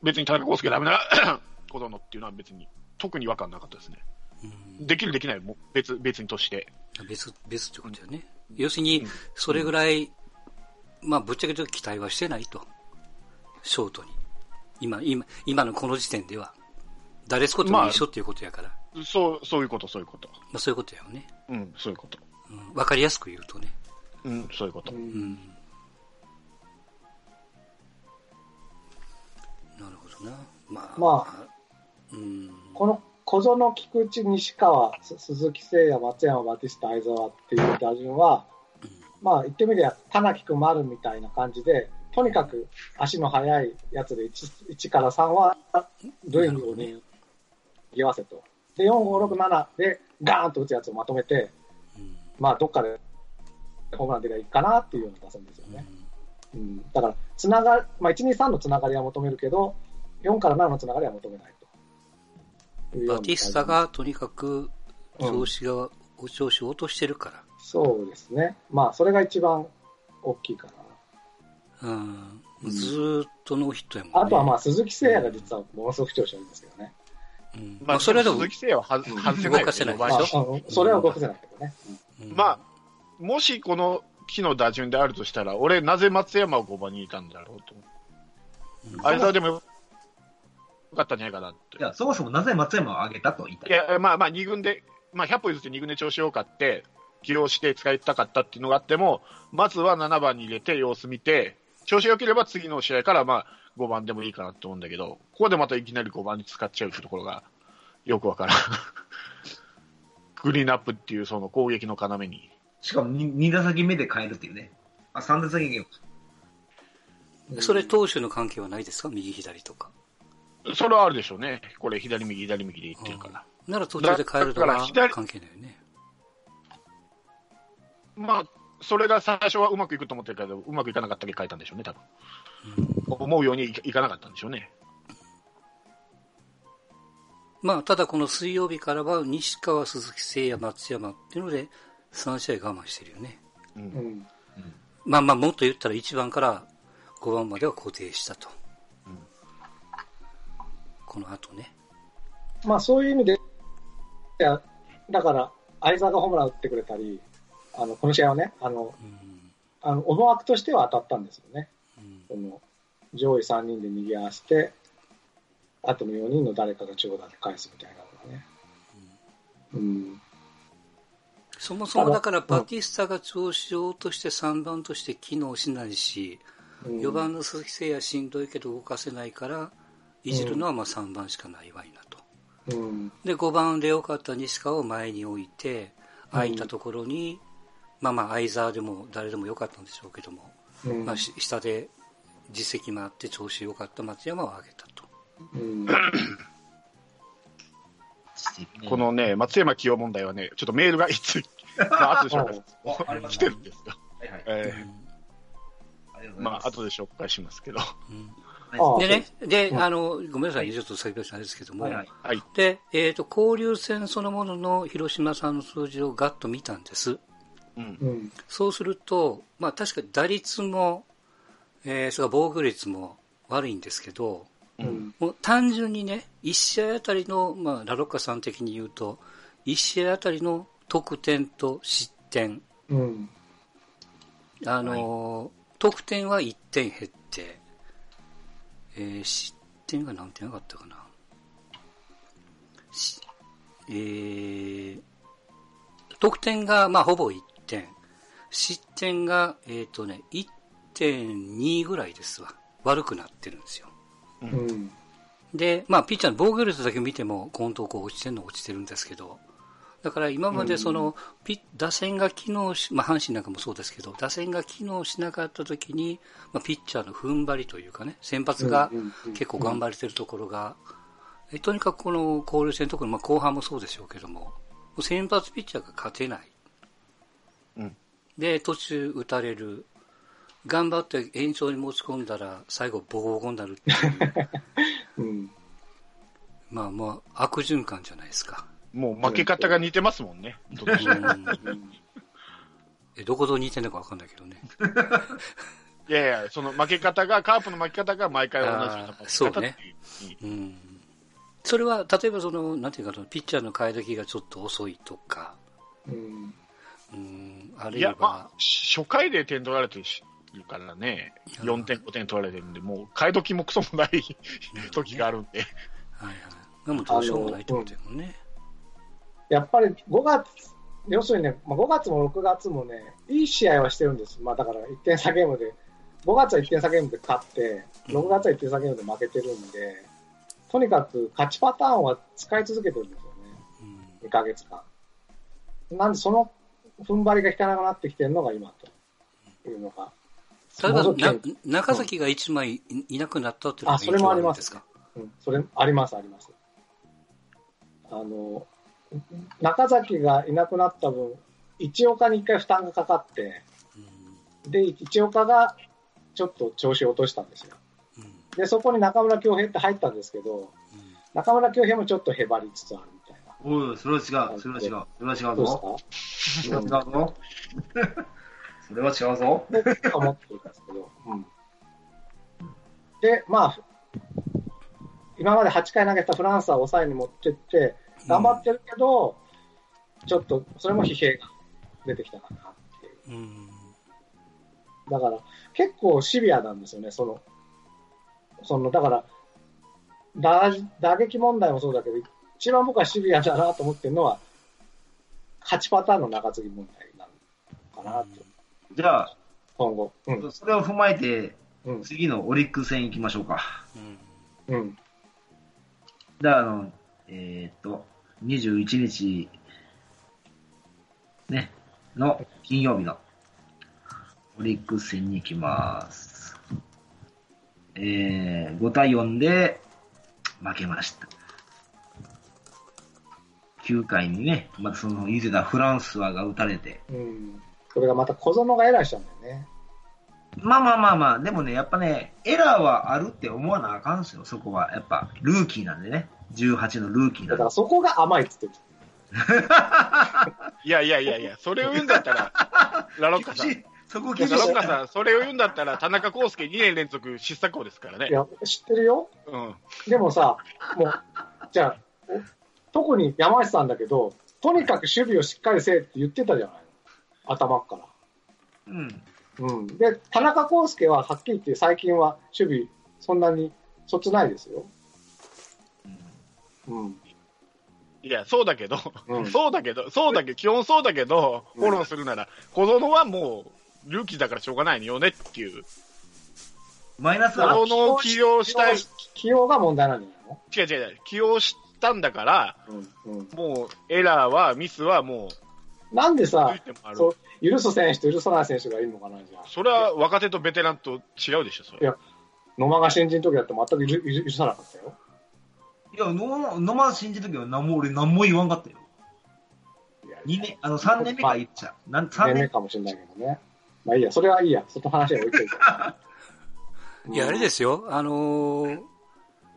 [SPEAKER 3] 別に田中康介ダメな 子供っていうのは別に、特に違和感なかったですね。
[SPEAKER 5] うん
[SPEAKER 3] できる、できないも別、別にとして。
[SPEAKER 5] 別、別ってことだよね。要するに、それぐらい、まあ、ぶっちゃけと期待はしてないと。ショートに。今、今、今のこの時点では。誰スコットも一緒っていうことやから。ま
[SPEAKER 3] そう、そういうこと、そういうこと。
[SPEAKER 5] あ、そういうことやよね。
[SPEAKER 3] うん、そういうこと。
[SPEAKER 5] うん。わかりやすく言うとね。
[SPEAKER 3] うん、そういうこと。
[SPEAKER 5] うん。なるほどな。まあ、
[SPEAKER 4] ま
[SPEAKER 5] あ、うん。
[SPEAKER 4] この小園、菊池、西川、す鈴木誠也、松山、バティスタ、相澤っていう打順は、まあ言ってみりゃ、田木君丸みたいな感じで、とにかく足の速いやつで 1, 1から3は塁をにぎわせと。で、4、5、6、7でガーンと打つやつをまとめて、
[SPEAKER 5] うん
[SPEAKER 4] まあどっかでホームラン出りゃいいかなっていうような打線ですよね。うん、だから、つながまあ、1、2、3のつながりは求めるけど、4から7のつながりは求めないと
[SPEAKER 5] バティスタがとにかく
[SPEAKER 4] うん
[SPEAKER 5] 調子が、お調子を落としてるから。
[SPEAKER 4] そうですね。まあ、それが一番大きいかな。
[SPEAKER 5] うん。ずーっとノーヒットやもんね。
[SPEAKER 4] あとはまあ、鈴木誠也が実はものすごく調子悪いんですけどね。
[SPEAKER 5] うん、
[SPEAKER 3] まあ、
[SPEAKER 5] まあ、それでも、
[SPEAKER 3] 鈴木誠也は外せない
[SPEAKER 5] 動かせない
[SPEAKER 3] 四番
[SPEAKER 5] でしょ
[SPEAKER 4] あのそれは動かせないけどね。
[SPEAKER 5] うん
[SPEAKER 3] まあ、もしこの木の打順であるとしたら、俺、なぜ松山を5番にいたんだろうと。
[SPEAKER 5] うん
[SPEAKER 3] 相沢でもよかったんじゃないかなって
[SPEAKER 2] い。や、そもそもなぜ松山を挙げたと言いた？い。
[SPEAKER 3] いや、まあまあ、2軍で、まあ、100歩譲って2軍で調子良かって、起用して使いたかったっていうのがあっても、まずは7番に入れて様子見て、調子良ければ次の試合からまあ5番でもいいかなと思うんだけど、ここでまたいきなり5番に使っちゃうってところがよくわからん。クリーンアップっていうその攻撃の要に。
[SPEAKER 2] しかも 2, 打席目で変えるっていうね。あ、3打席目。
[SPEAKER 5] それ投手の関係はないですか？右左とか。
[SPEAKER 3] それはあるでしょうね。これ左右左右でいってるから。
[SPEAKER 5] なら途中で変えると
[SPEAKER 3] か
[SPEAKER 5] 関係ないよね。
[SPEAKER 3] まあ、それが最初はうまくいくと思ってるけど、うまくいかなかったけど変えたんでしょうね、多分。思うようにいかいかなかったんでしょうね。
[SPEAKER 5] まあ、ただこの水曜日からは西川、鈴木誠也、松山っていうので3試合我慢してるよね。
[SPEAKER 3] う。
[SPEAKER 4] うんん。
[SPEAKER 5] まあまあ、もっと言ったら1番から5番までは固定したと。
[SPEAKER 3] うん
[SPEAKER 5] この後ね。
[SPEAKER 4] まあ、そういう意味で、いや、だから、相沢がホームラン打ってくれたり、あの、この試合はね、あの、
[SPEAKER 5] うん
[SPEAKER 4] あの思惑としては当たったんですよね。
[SPEAKER 5] うん
[SPEAKER 4] 上位3人で賑わして、あとの4人の誰かが長打で返すみたいなのがね。うん。
[SPEAKER 5] そもそもだからバティスタが調子を落として3番として機能しないし、
[SPEAKER 4] うん
[SPEAKER 5] 4番の鈴木誠也しんどいけど動かせないから、いじるのはまあ3番しかないわいなと。
[SPEAKER 4] うん。
[SPEAKER 5] で、5番で良かった西川を前に置いて、空いたところに、まあまあ相沢でも誰でも良かったんでしょうけども、
[SPEAKER 4] うん。
[SPEAKER 5] まあし下で実績もあって調子良かった松山を挙げたと。
[SPEAKER 4] うん。
[SPEAKER 3] このね、松山起用問題はね、ちょっっとメールがいつ、まあ、後で紹介します。来てるんですよ。
[SPEAKER 2] はいはい。
[SPEAKER 3] えー
[SPEAKER 2] ま
[SPEAKER 3] あ、後で紹介しますけど。
[SPEAKER 5] でね、で、
[SPEAKER 4] うん
[SPEAKER 5] あの、ごめんなさい、ちょっと先ほどあれですけども、
[SPEAKER 2] はい。
[SPEAKER 5] で、えっ、と、交流戦そのものの広島さんの数字をガッと見たんです。
[SPEAKER 3] うん。
[SPEAKER 4] うん。
[SPEAKER 5] そうすると、まあ確か打率も、えー、それから防御率も悪いんですけど、もう単純にね、1試合あたりの、まあラロッカさん的に言うと、1試合あたりの得点と失点。
[SPEAKER 4] うん。
[SPEAKER 5] あのー得点は1点減って、えー失点が何点上がったかな。しえー、得点が、まあ、ほぼ1点。失点が、えっ、とね、1.2ぐらいですわ。悪くなってるんですよ。
[SPEAKER 4] うん。
[SPEAKER 5] で、まあ、ピッチャーの防御率だけ見ても、今頭こう落ちてるのは落ちてるんですけど、だから今までその、ピ打線が機能し、まあ、阪神なんかもそうですけど、打線が機能しなかった時に、まあ、ピッチャーの踏ん張りというかね、先発が
[SPEAKER 4] うんうんうん
[SPEAKER 5] 結構頑張れてるところが、えとにかくこの交流戦、特にまあ後半もそうでしょうけども、先発ピッチャーが勝てない。
[SPEAKER 3] うん
[SPEAKER 5] で、途中打たれる。頑張って延長に持ち込んだら、最後ボコボコになるっていう。
[SPEAKER 4] うん。
[SPEAKER 5] まあまあ、悪循環じゃないですか。
[SPEAKER 3] もう負け方が似てますもんね。
[SPEAKER 5] えどこと似てんのかわかんないけどね。
[SPEAKER 3] いやいや、その負け方が、カープの負け方が毎回同じ
[SPEAKER 5] そうね
[SPEAKER 3] っていう
[SPEAKER 5] うん。それは、例えばその、なんていうかな、ピッチャーの替え時がちょっと遅いとか、
[SPEAKER 4] うん。
[SPEAKER 5] うん、ある
[SPEAKER 3] いや、
[SPEAKER 5] いは、
[SPEAKER 3] まあ、初回で点取られてるからね、4点、5点取られてるんで、もう、替え時もクソもない時があるんで。
[SPEAKER 5] はいはい。でもどうしようもないってことだもんね。
[SPEAKER 4] やっぱり5月、要するにね、まあ、5月も6月もね、いい試合はしてるんです。まあだから1点差ゲームで、5月は1点差ゲームで勝って、6月は1点差ゲームで負けてるんで、とにかく勝ちパターンは使い続けてるんですよね。
[SPEAKER 5] うん
[SPEAKER 4] 2ヶ月間。なんでその踏ん張りが効かなくなってきてるのが今というのが。
[SPEAKER 5] 例えば、
[SPEAKER 4] ものすごく
[SPEAKER 5] な中崎が1枚いいなくなったっていうのは
[SPEAKER 4] あそれもあります
[SPEAKER 5] か？
[SPEAKER 4] うん、それ、あります、あります。あの、中崎がいなくなった分、一岡に一回負担がかかって、で、一岡がちょっと調子を落としたんですよ。
[SPEAKER 5] うんうん
[SPEAKER 4] で、そこに中村恭平って入ったんですけど、中村恭平もちょっとへばりつつあるみたいな。
[SPEAKER 2] おい、それは違う、それは違う、それは違うぞ。
[SPEAKER 4] です
[SPEAKER 2] それは違うぞ。それは違うぞ。
[SPEAKER 4] 思ってるんですけど。うん。で、まあ、今まで8回投げたフランスは抑えに持ってって、頑張ってるけど、ちょっと、それも疲弊が出てきたかなっていう。
[SPEAKER 5] うん。
[SPEAKER 4] だから、結構シビアなんですよね、その、その、だから、打打撃問題もそうだけど、一番僕はシビアだなと思ってるのは、勝ちパターンの中継ぎ問題なのかなと、
[SPEAKER 2] じゃあ、
[SPEAKER 4] 今後。うん。
[SPEAKER 2] それを踏まえて、
[SPEAKER 4] うん。
[SPEAKER 2] 次のオリックス戦行きましょうか。
[SPEAKER 5] うん
[SPEAKER 4] うん。
[SPEAKER 2] じゃあ、あの、えーっと、21日、ね、の金曜日のオリックス戦に行きます。えー、5対4で負けました。9回にね、またその言ってたフランスワが打たれて、
[SPEAKER 4] うん。これがまた小園がエラーしちゃうんだよね。
[SPEAKER 2] まあまあまあまあ、でもね、やっぱね、エラーはあるって思わなあかんすよ、そこは。やっぱ、ルーキーなんでね。18のルーキーなんで
[SPEAKER 4] だから。そこが甘いっつってる。
[SPEAKER 3] いやいやいやいや、それを言うんだったら、ラロッカさん。い
[SPEAKER 2] そこ
[SPEAKER 3] やラ
[SPEAKER 2] 厳しい
[SPEAKER 3] ロッカさん、それを言うんだったら、田中康介2年連続失策校ですからね。
[SPEAKER 4] いや、知ってるよ。
[SPEAKER 3] うん。
[SPEAKER 4] でもさ、もう、じゃあ、お特に山下さんだけど、とにかく守備をしっかりせえって言ってたじゃないの。頭っから。
[SPEAKER 2] うん。
[SPEAKER 4] うん。で、田中康介ははっきり言って最近は守備、そんなにそつないですよ。うん。
[SPEAKER 3] いや、そうだけど、
[SPEAKER 4] うん
[SPEAKER 3] そうだけど、そうだけど、基本そうだけど、
[SPEAKER 4] うん
[SPEAKER 3] フォローするなら、小園はもう、ルーキーだからしょうがないよねっていう。
[SPEAKER 2] マイナス
[SPEAKER 3] 小
[SPEAKER 2] は、
[SPEAKER 3] 園を起用したい、違
[SPEAKER 4] 起用が問題なんじゃないう
[SPEAKER 3] 違う違う、起用したんだから、
[SPEAKER 4] のうん。うん。
[SPEAKER 3] もう、エラーは、ミスはもう、
[SPEAKER 4] なんでさ許す選手と許さない選手がいるのかな、じゃあ。
[SPEAKER 3] それは若手とベテランと違うでしょ、それ。
[SPEAKER 4] いや野間が新人の時だって全く許許許さなかったよ。
[SPEAKER 2] いや、野野間信じるときは何も俺何も言わんかったよ。
[SPEAKER 4] いや
[SPEAKER 2] 二年、あの、3年目から言っちゃう。なん
[SPEAKER 4] 年
[SPEAKER 2] 3年
[SPEAKER 4] 目かもしれないけどね。まあいいや、それはいいや。その話は置いといて。
[SPEAKER 5] いや、あれですよ。あのー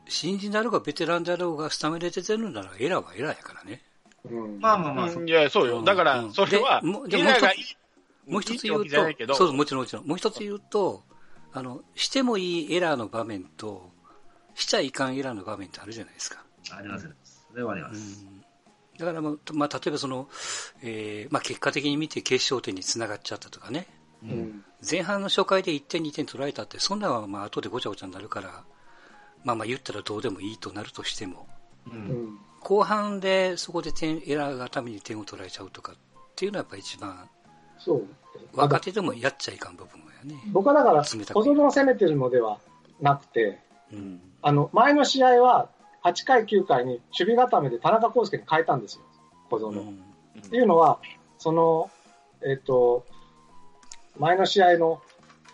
[SPEAKER 5] 新人だろうがベテランだろうがスタメンで出てるならエラーはエラーやからね。
[SPEAKER 4] うん。
[SPEAKER 2] まあまあまあ、
[SPEAKER 3] うんいや、そうよ。だから
[SPEAKER 5] う、ん
[SPEAKER 3] それは、
[SPEAKER 5] でもで
[SPEAKER 3] エラーがい
[SPEAKER 5] も
[SPEAKER 3] い、
[SPEAKER 5] もう一つ言うと、
[SPEAKER 3] ど、
[SPEAKER 5] そうそう、もちろんもちろん。もう一つ言うと、あの、してもいいエラーの場面と、しちゃいかんエラーの場面ってあるじゃないですか。
[SPEAKER 2] あります。それはありま
[SPEAKER 5] う
[SPEAKER 2] す。
[SPEAKER 5] ん。だからもう、まあ、例えばその、えーまあ、結果的に見て決勝点につながっちゃったとかね。
[SPEAKER 2] う。
[SPEAKER 4] うんん。
[SPEAKER 5] 前半の初回で1点2点取られたって、そんなんはまあ後でごちゃごちゃになるから、まあまあ言ったらどうでもいいとなるとしても、
[SPEAKER 2] う。
[SPEAKER 4] うんん。
[SPEAKER 5] 後半でそこで点エラーがために点を取られちゃうとかっていうのはやっぱ一番
[SPEAKER 4] そう。
[SPEAKER 5] 若手でもやっちゃいかん部分やね。
[SPEAKER 4] 僕はだから、小園を攻めてるのではなくて、
[SPEAKER 5] うん。
[SPEAKER 4] あの、前の試合は、8回、9回に守備固めで田中康介に変えたんですよ、小園。
[SPEAKER 5] うん
[SPEAKER 4] っていうのは、その、えっ、と、前の試合の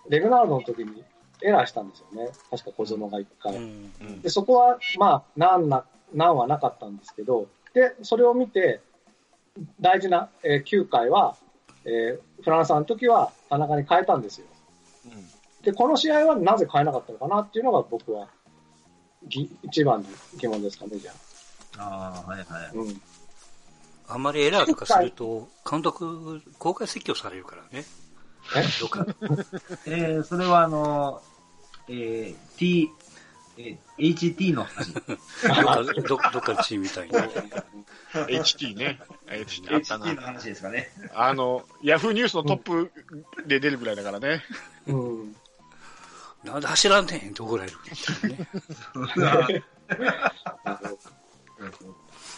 [SPEAKER 4] レグナルドの時にエラーしたんですよね。確か小園が1回。
[SPEAKER 5] うん
[SPEAKER 3] うん
[SPEAKER 4] で、そこは、まあ、難な、難はなかったんですけど、で、それを見て、大事な、えー9回は、えーフランスの時は田中に変えたんですよ。
[SPEAKER 3] うん
[SPEAKER 4] で、この試合はなぜ変えなかったのかなっていうのが僕は、ぎ一番の疑問ですかね、じゃ
[SPEAKER 2] ああ、はいはい。
[SPEAKER 4] あ。うん。
[SPEAKER 5] あんまりエラーとかすると、監督、公開説教されるからね。
[SPEAKER 4] え？
[SPEAKER 5] どっか、
[SPEAKER 2] えー、それはあの、えー、T、えー、HT の話。
[SPEAKER 5] どっか、ど どっかのチームみたいに。
[SPEAKER 3] HT ね。HT あったな
[SPEAKER 2] HT。の話ですかね。
[SPEAKER 3] あの、ヤフーニュースのトップで出るぐらいだからね。
[SPEAKER 4] うん。
[SPEAKER 5] なんで走らんねんって怒られる。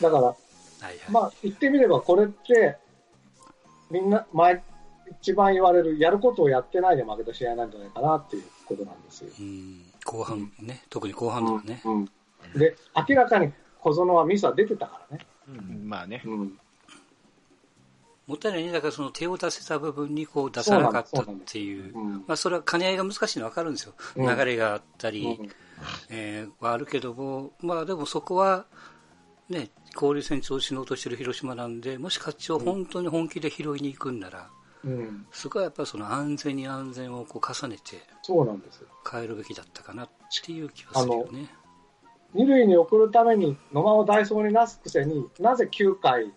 [SPEAKER 4] だから、
[SPEAKER 5] はいはい。
[SPEAKER 4] まあ、言ってみればこれって、みんな、前、一番言われる、やることをやってないで負けた試合なんじゃないかなっていうことなんですよ。
[SPEAKER 5] うん、後半ね、特に後半だよね。
[SPEAKER 4] うん。で、明らかに小園はミスは出てたからね。
[SPEAKER 3] まあね。
[SPEAKER 4] うん。
[SPEAKER 5] もったいないね。だからその手を出せた部分にこう出さなかったっていう。
[SPEAKER 4] うん。
[SPEAKER 5] まあそれは兼ね合いが難しいのはわかるんですよ。
[SPEAKER 4] うん
[SPEAKER 5] 流れがあったり、
[SPEAKER 4] うん
[SPEAKER 5] えーはあるけども、まあでもそこは、ね、交流戦調子の落としてる広島なんで、もし勝ちを本当に本気で拾いに行くんなら、
[SPEAKER 4] うん。
[SPEAKER 5] そこはやっぱりその安全に安全をこう重ねて
[SPEAKER 4] そうなんですよ。
[SPEAKER 5] 変えるべきだったかなっていう気はするよね。
[SPEAKER 4] 二塁に送るために野間をダイソーに出すくせになぜ9回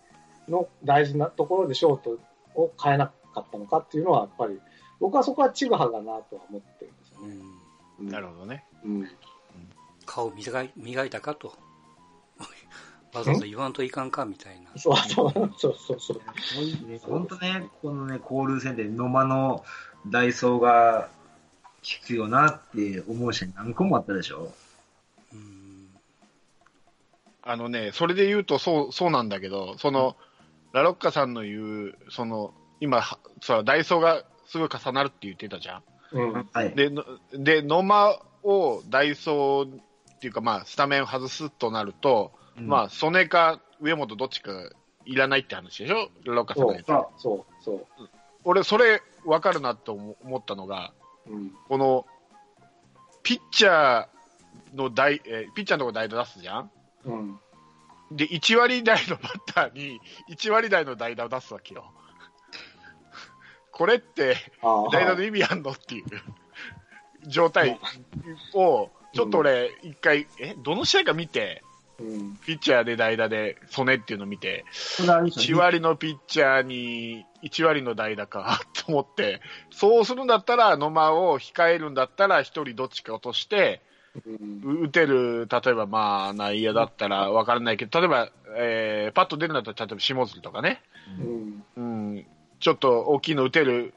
[SPEAKER 4] の大事なところでショートを変えなかったのかっていうのはやっぱり僕はそこはちぐはぐだなとは思ってるんですよ
[SPEAKER 5] う
[SPEAKER 4] ね。
[SPEAKER 5] ん、
[SPEAKER 3] なるほどね。
[SPEAKER 4] うん。
[SPEAKER 5] 顔磨い磨いたかと。わざわざ言わんといかんかみたいな。
[SPEAKER 4] そうそうそうそうそう。
[SPEAKER 2] 本当ね、このね、交流戦で野間のダイソーが効くよなって思う試合何個もあったでしょ？
[SPEAKER 5] うん
[SPEAKER 3] あのね、それで言うとそう、そうなんだけど、その、ラロッカさんの言う、その、今、はそうダイソーがすごい重なるって言ってたじゃん。
[SPEAKER 4] うん。
[SPEAKER 2] はい。
[SPEAKER 3] で、ので、野間をダイソーっていうか、まあ、スタメンを外すとなると、
[SPEAKER 2] うん
[SPEAKER 3] まあ、曽根か上本どっちかいらないって話でしょ？ラロッカさんが言って
[SPEAKER 4] そうそうそう。
[SPEAKER 3] 俺、それ分かるなと思思ったのが、
[SPEAKER 4] うん。
[SPEAKER 3] この、ピッチャーの代、えーピッチャーのとこ代打出すじゃん？
[SPEAKER 4] うん。
[SPEAKER 3] で、1割台のバッターに1割台の代打を出すわけよ。これって。代打の意味あんのっていう状態を、ちょっと俺、一回、え、どの試合か見て、
[SPEAKER 4] うん。
[SPEAKER 3] ピッチャーで代打で、曽根っていうのを見て、
[SPEAKER 2] これあれです
[SPEAKER 3] 1
[SPEAKER 2] よね
[SPEAKER 3] 割のピッチャーに1割の代打かと思って、そうするんだったら、野間を控えるんだったら、1人どっちか落として、打てる、例えばまあ、内野だったら分からないけど、例えば、えーパッと出るんだったら、例えば下鶴とかね、
[SPEAKER 4] うん。
[SPEAKER 3] うん、ちょっと大きいの打てる、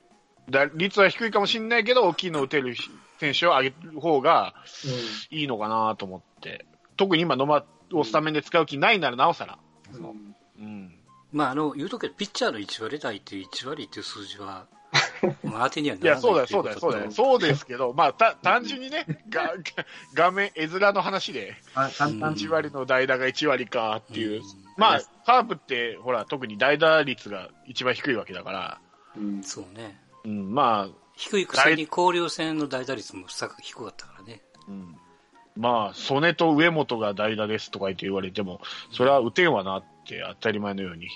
[SPEAKER 3] だ率は低いかもしれないけど、大きいの打てる選手を上げる方がいいのかなと思って、特に今、野間をスタメンで使う気ないならなおさら。
[SPEAKER 4] うん。
[SPEAKER 3] うん
[SPEAKER 5] まあ、あの、言うときピッチャーの1割台っていう1割っていう数字は、まあ当てにはないら
[SPEAKER 3] や、
[SPEAKER 5] ない
[SPEAKER 3] そうだよ、そうだよ、そうだよ。そうですけど、まあ、た、単純にね、が、が画面、絵面の話で、
[SPEAKER 2] あ簡単
[SPEAKER 3] 1割の代打が1割かっていう。
[SPEAKER 5] うん
[SPEAKER 3] まあ、カープって、ほら、特に代打率が一番低いわけだから、
[SPEAKER 4] うん。
[SPEAKER 5] そうね。
[SPEAKER 3] うん、まあ、
[SPEAKER 5] 低いくせに交流戦の代打率もさ低かったからね。
[SPEAKER 3] うん、まあ、曽根と上本が代打ですとか言って言われても、それは打てんわなって当たり前のように。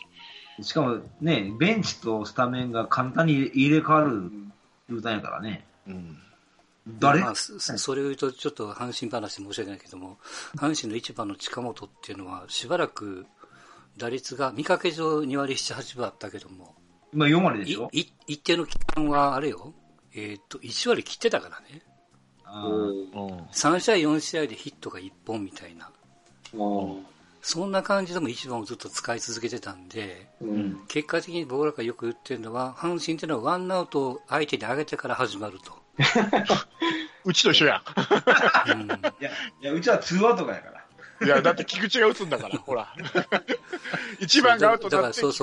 [SPEAKER 2] しかもね、ベンチとスタメンが簡単に入れ替わる
[SPEAKER 4] うん。
[SPEAKER 2] 状態やからね。
[SPEAKER 3] うん。
[SPEAKER 2] 誰、
[SPEAKER 5] まあ、そそれを言うとちょっと阪神話で申し訳ないけども、阪神の一番の近本っていうのは、しばらく打率が見かけ上2割7、8分あったけども、
[SPEAKER 2] 今4割でしょ？
[SPEAKER 5] いい一定の期間はあれよ、えっ、と、1割切ってたからね。
[SPEAKER 2] あー
[SPEAKER 3] うん。
[SPEAKER 5] 3試合、4試合でヒットが1本みたいな。
[SPEAKER 4] うん。
[SPEAKER 5] そんな感じでも1番をずっと使い続けてたんで、
[SPEAKER 4] うん。
[SPEAKER 5] 結果的に僕らがよく言ってるのは、阪神っていうのはワンアウトを相手に上げてから始まると。
[SPEAKER 3] うちと一緒やん。
[SPEAKER 5] うん
[SPEAKER 2] いや、いや、うちは2アウトがやから。
[SPEAKER 3] いや、だって菊池が打つんだから、ほら。一番がアウト
[SPEAKER 5] だ
[SPEAKER 3] だって
[SPEAKER 5] からそうそ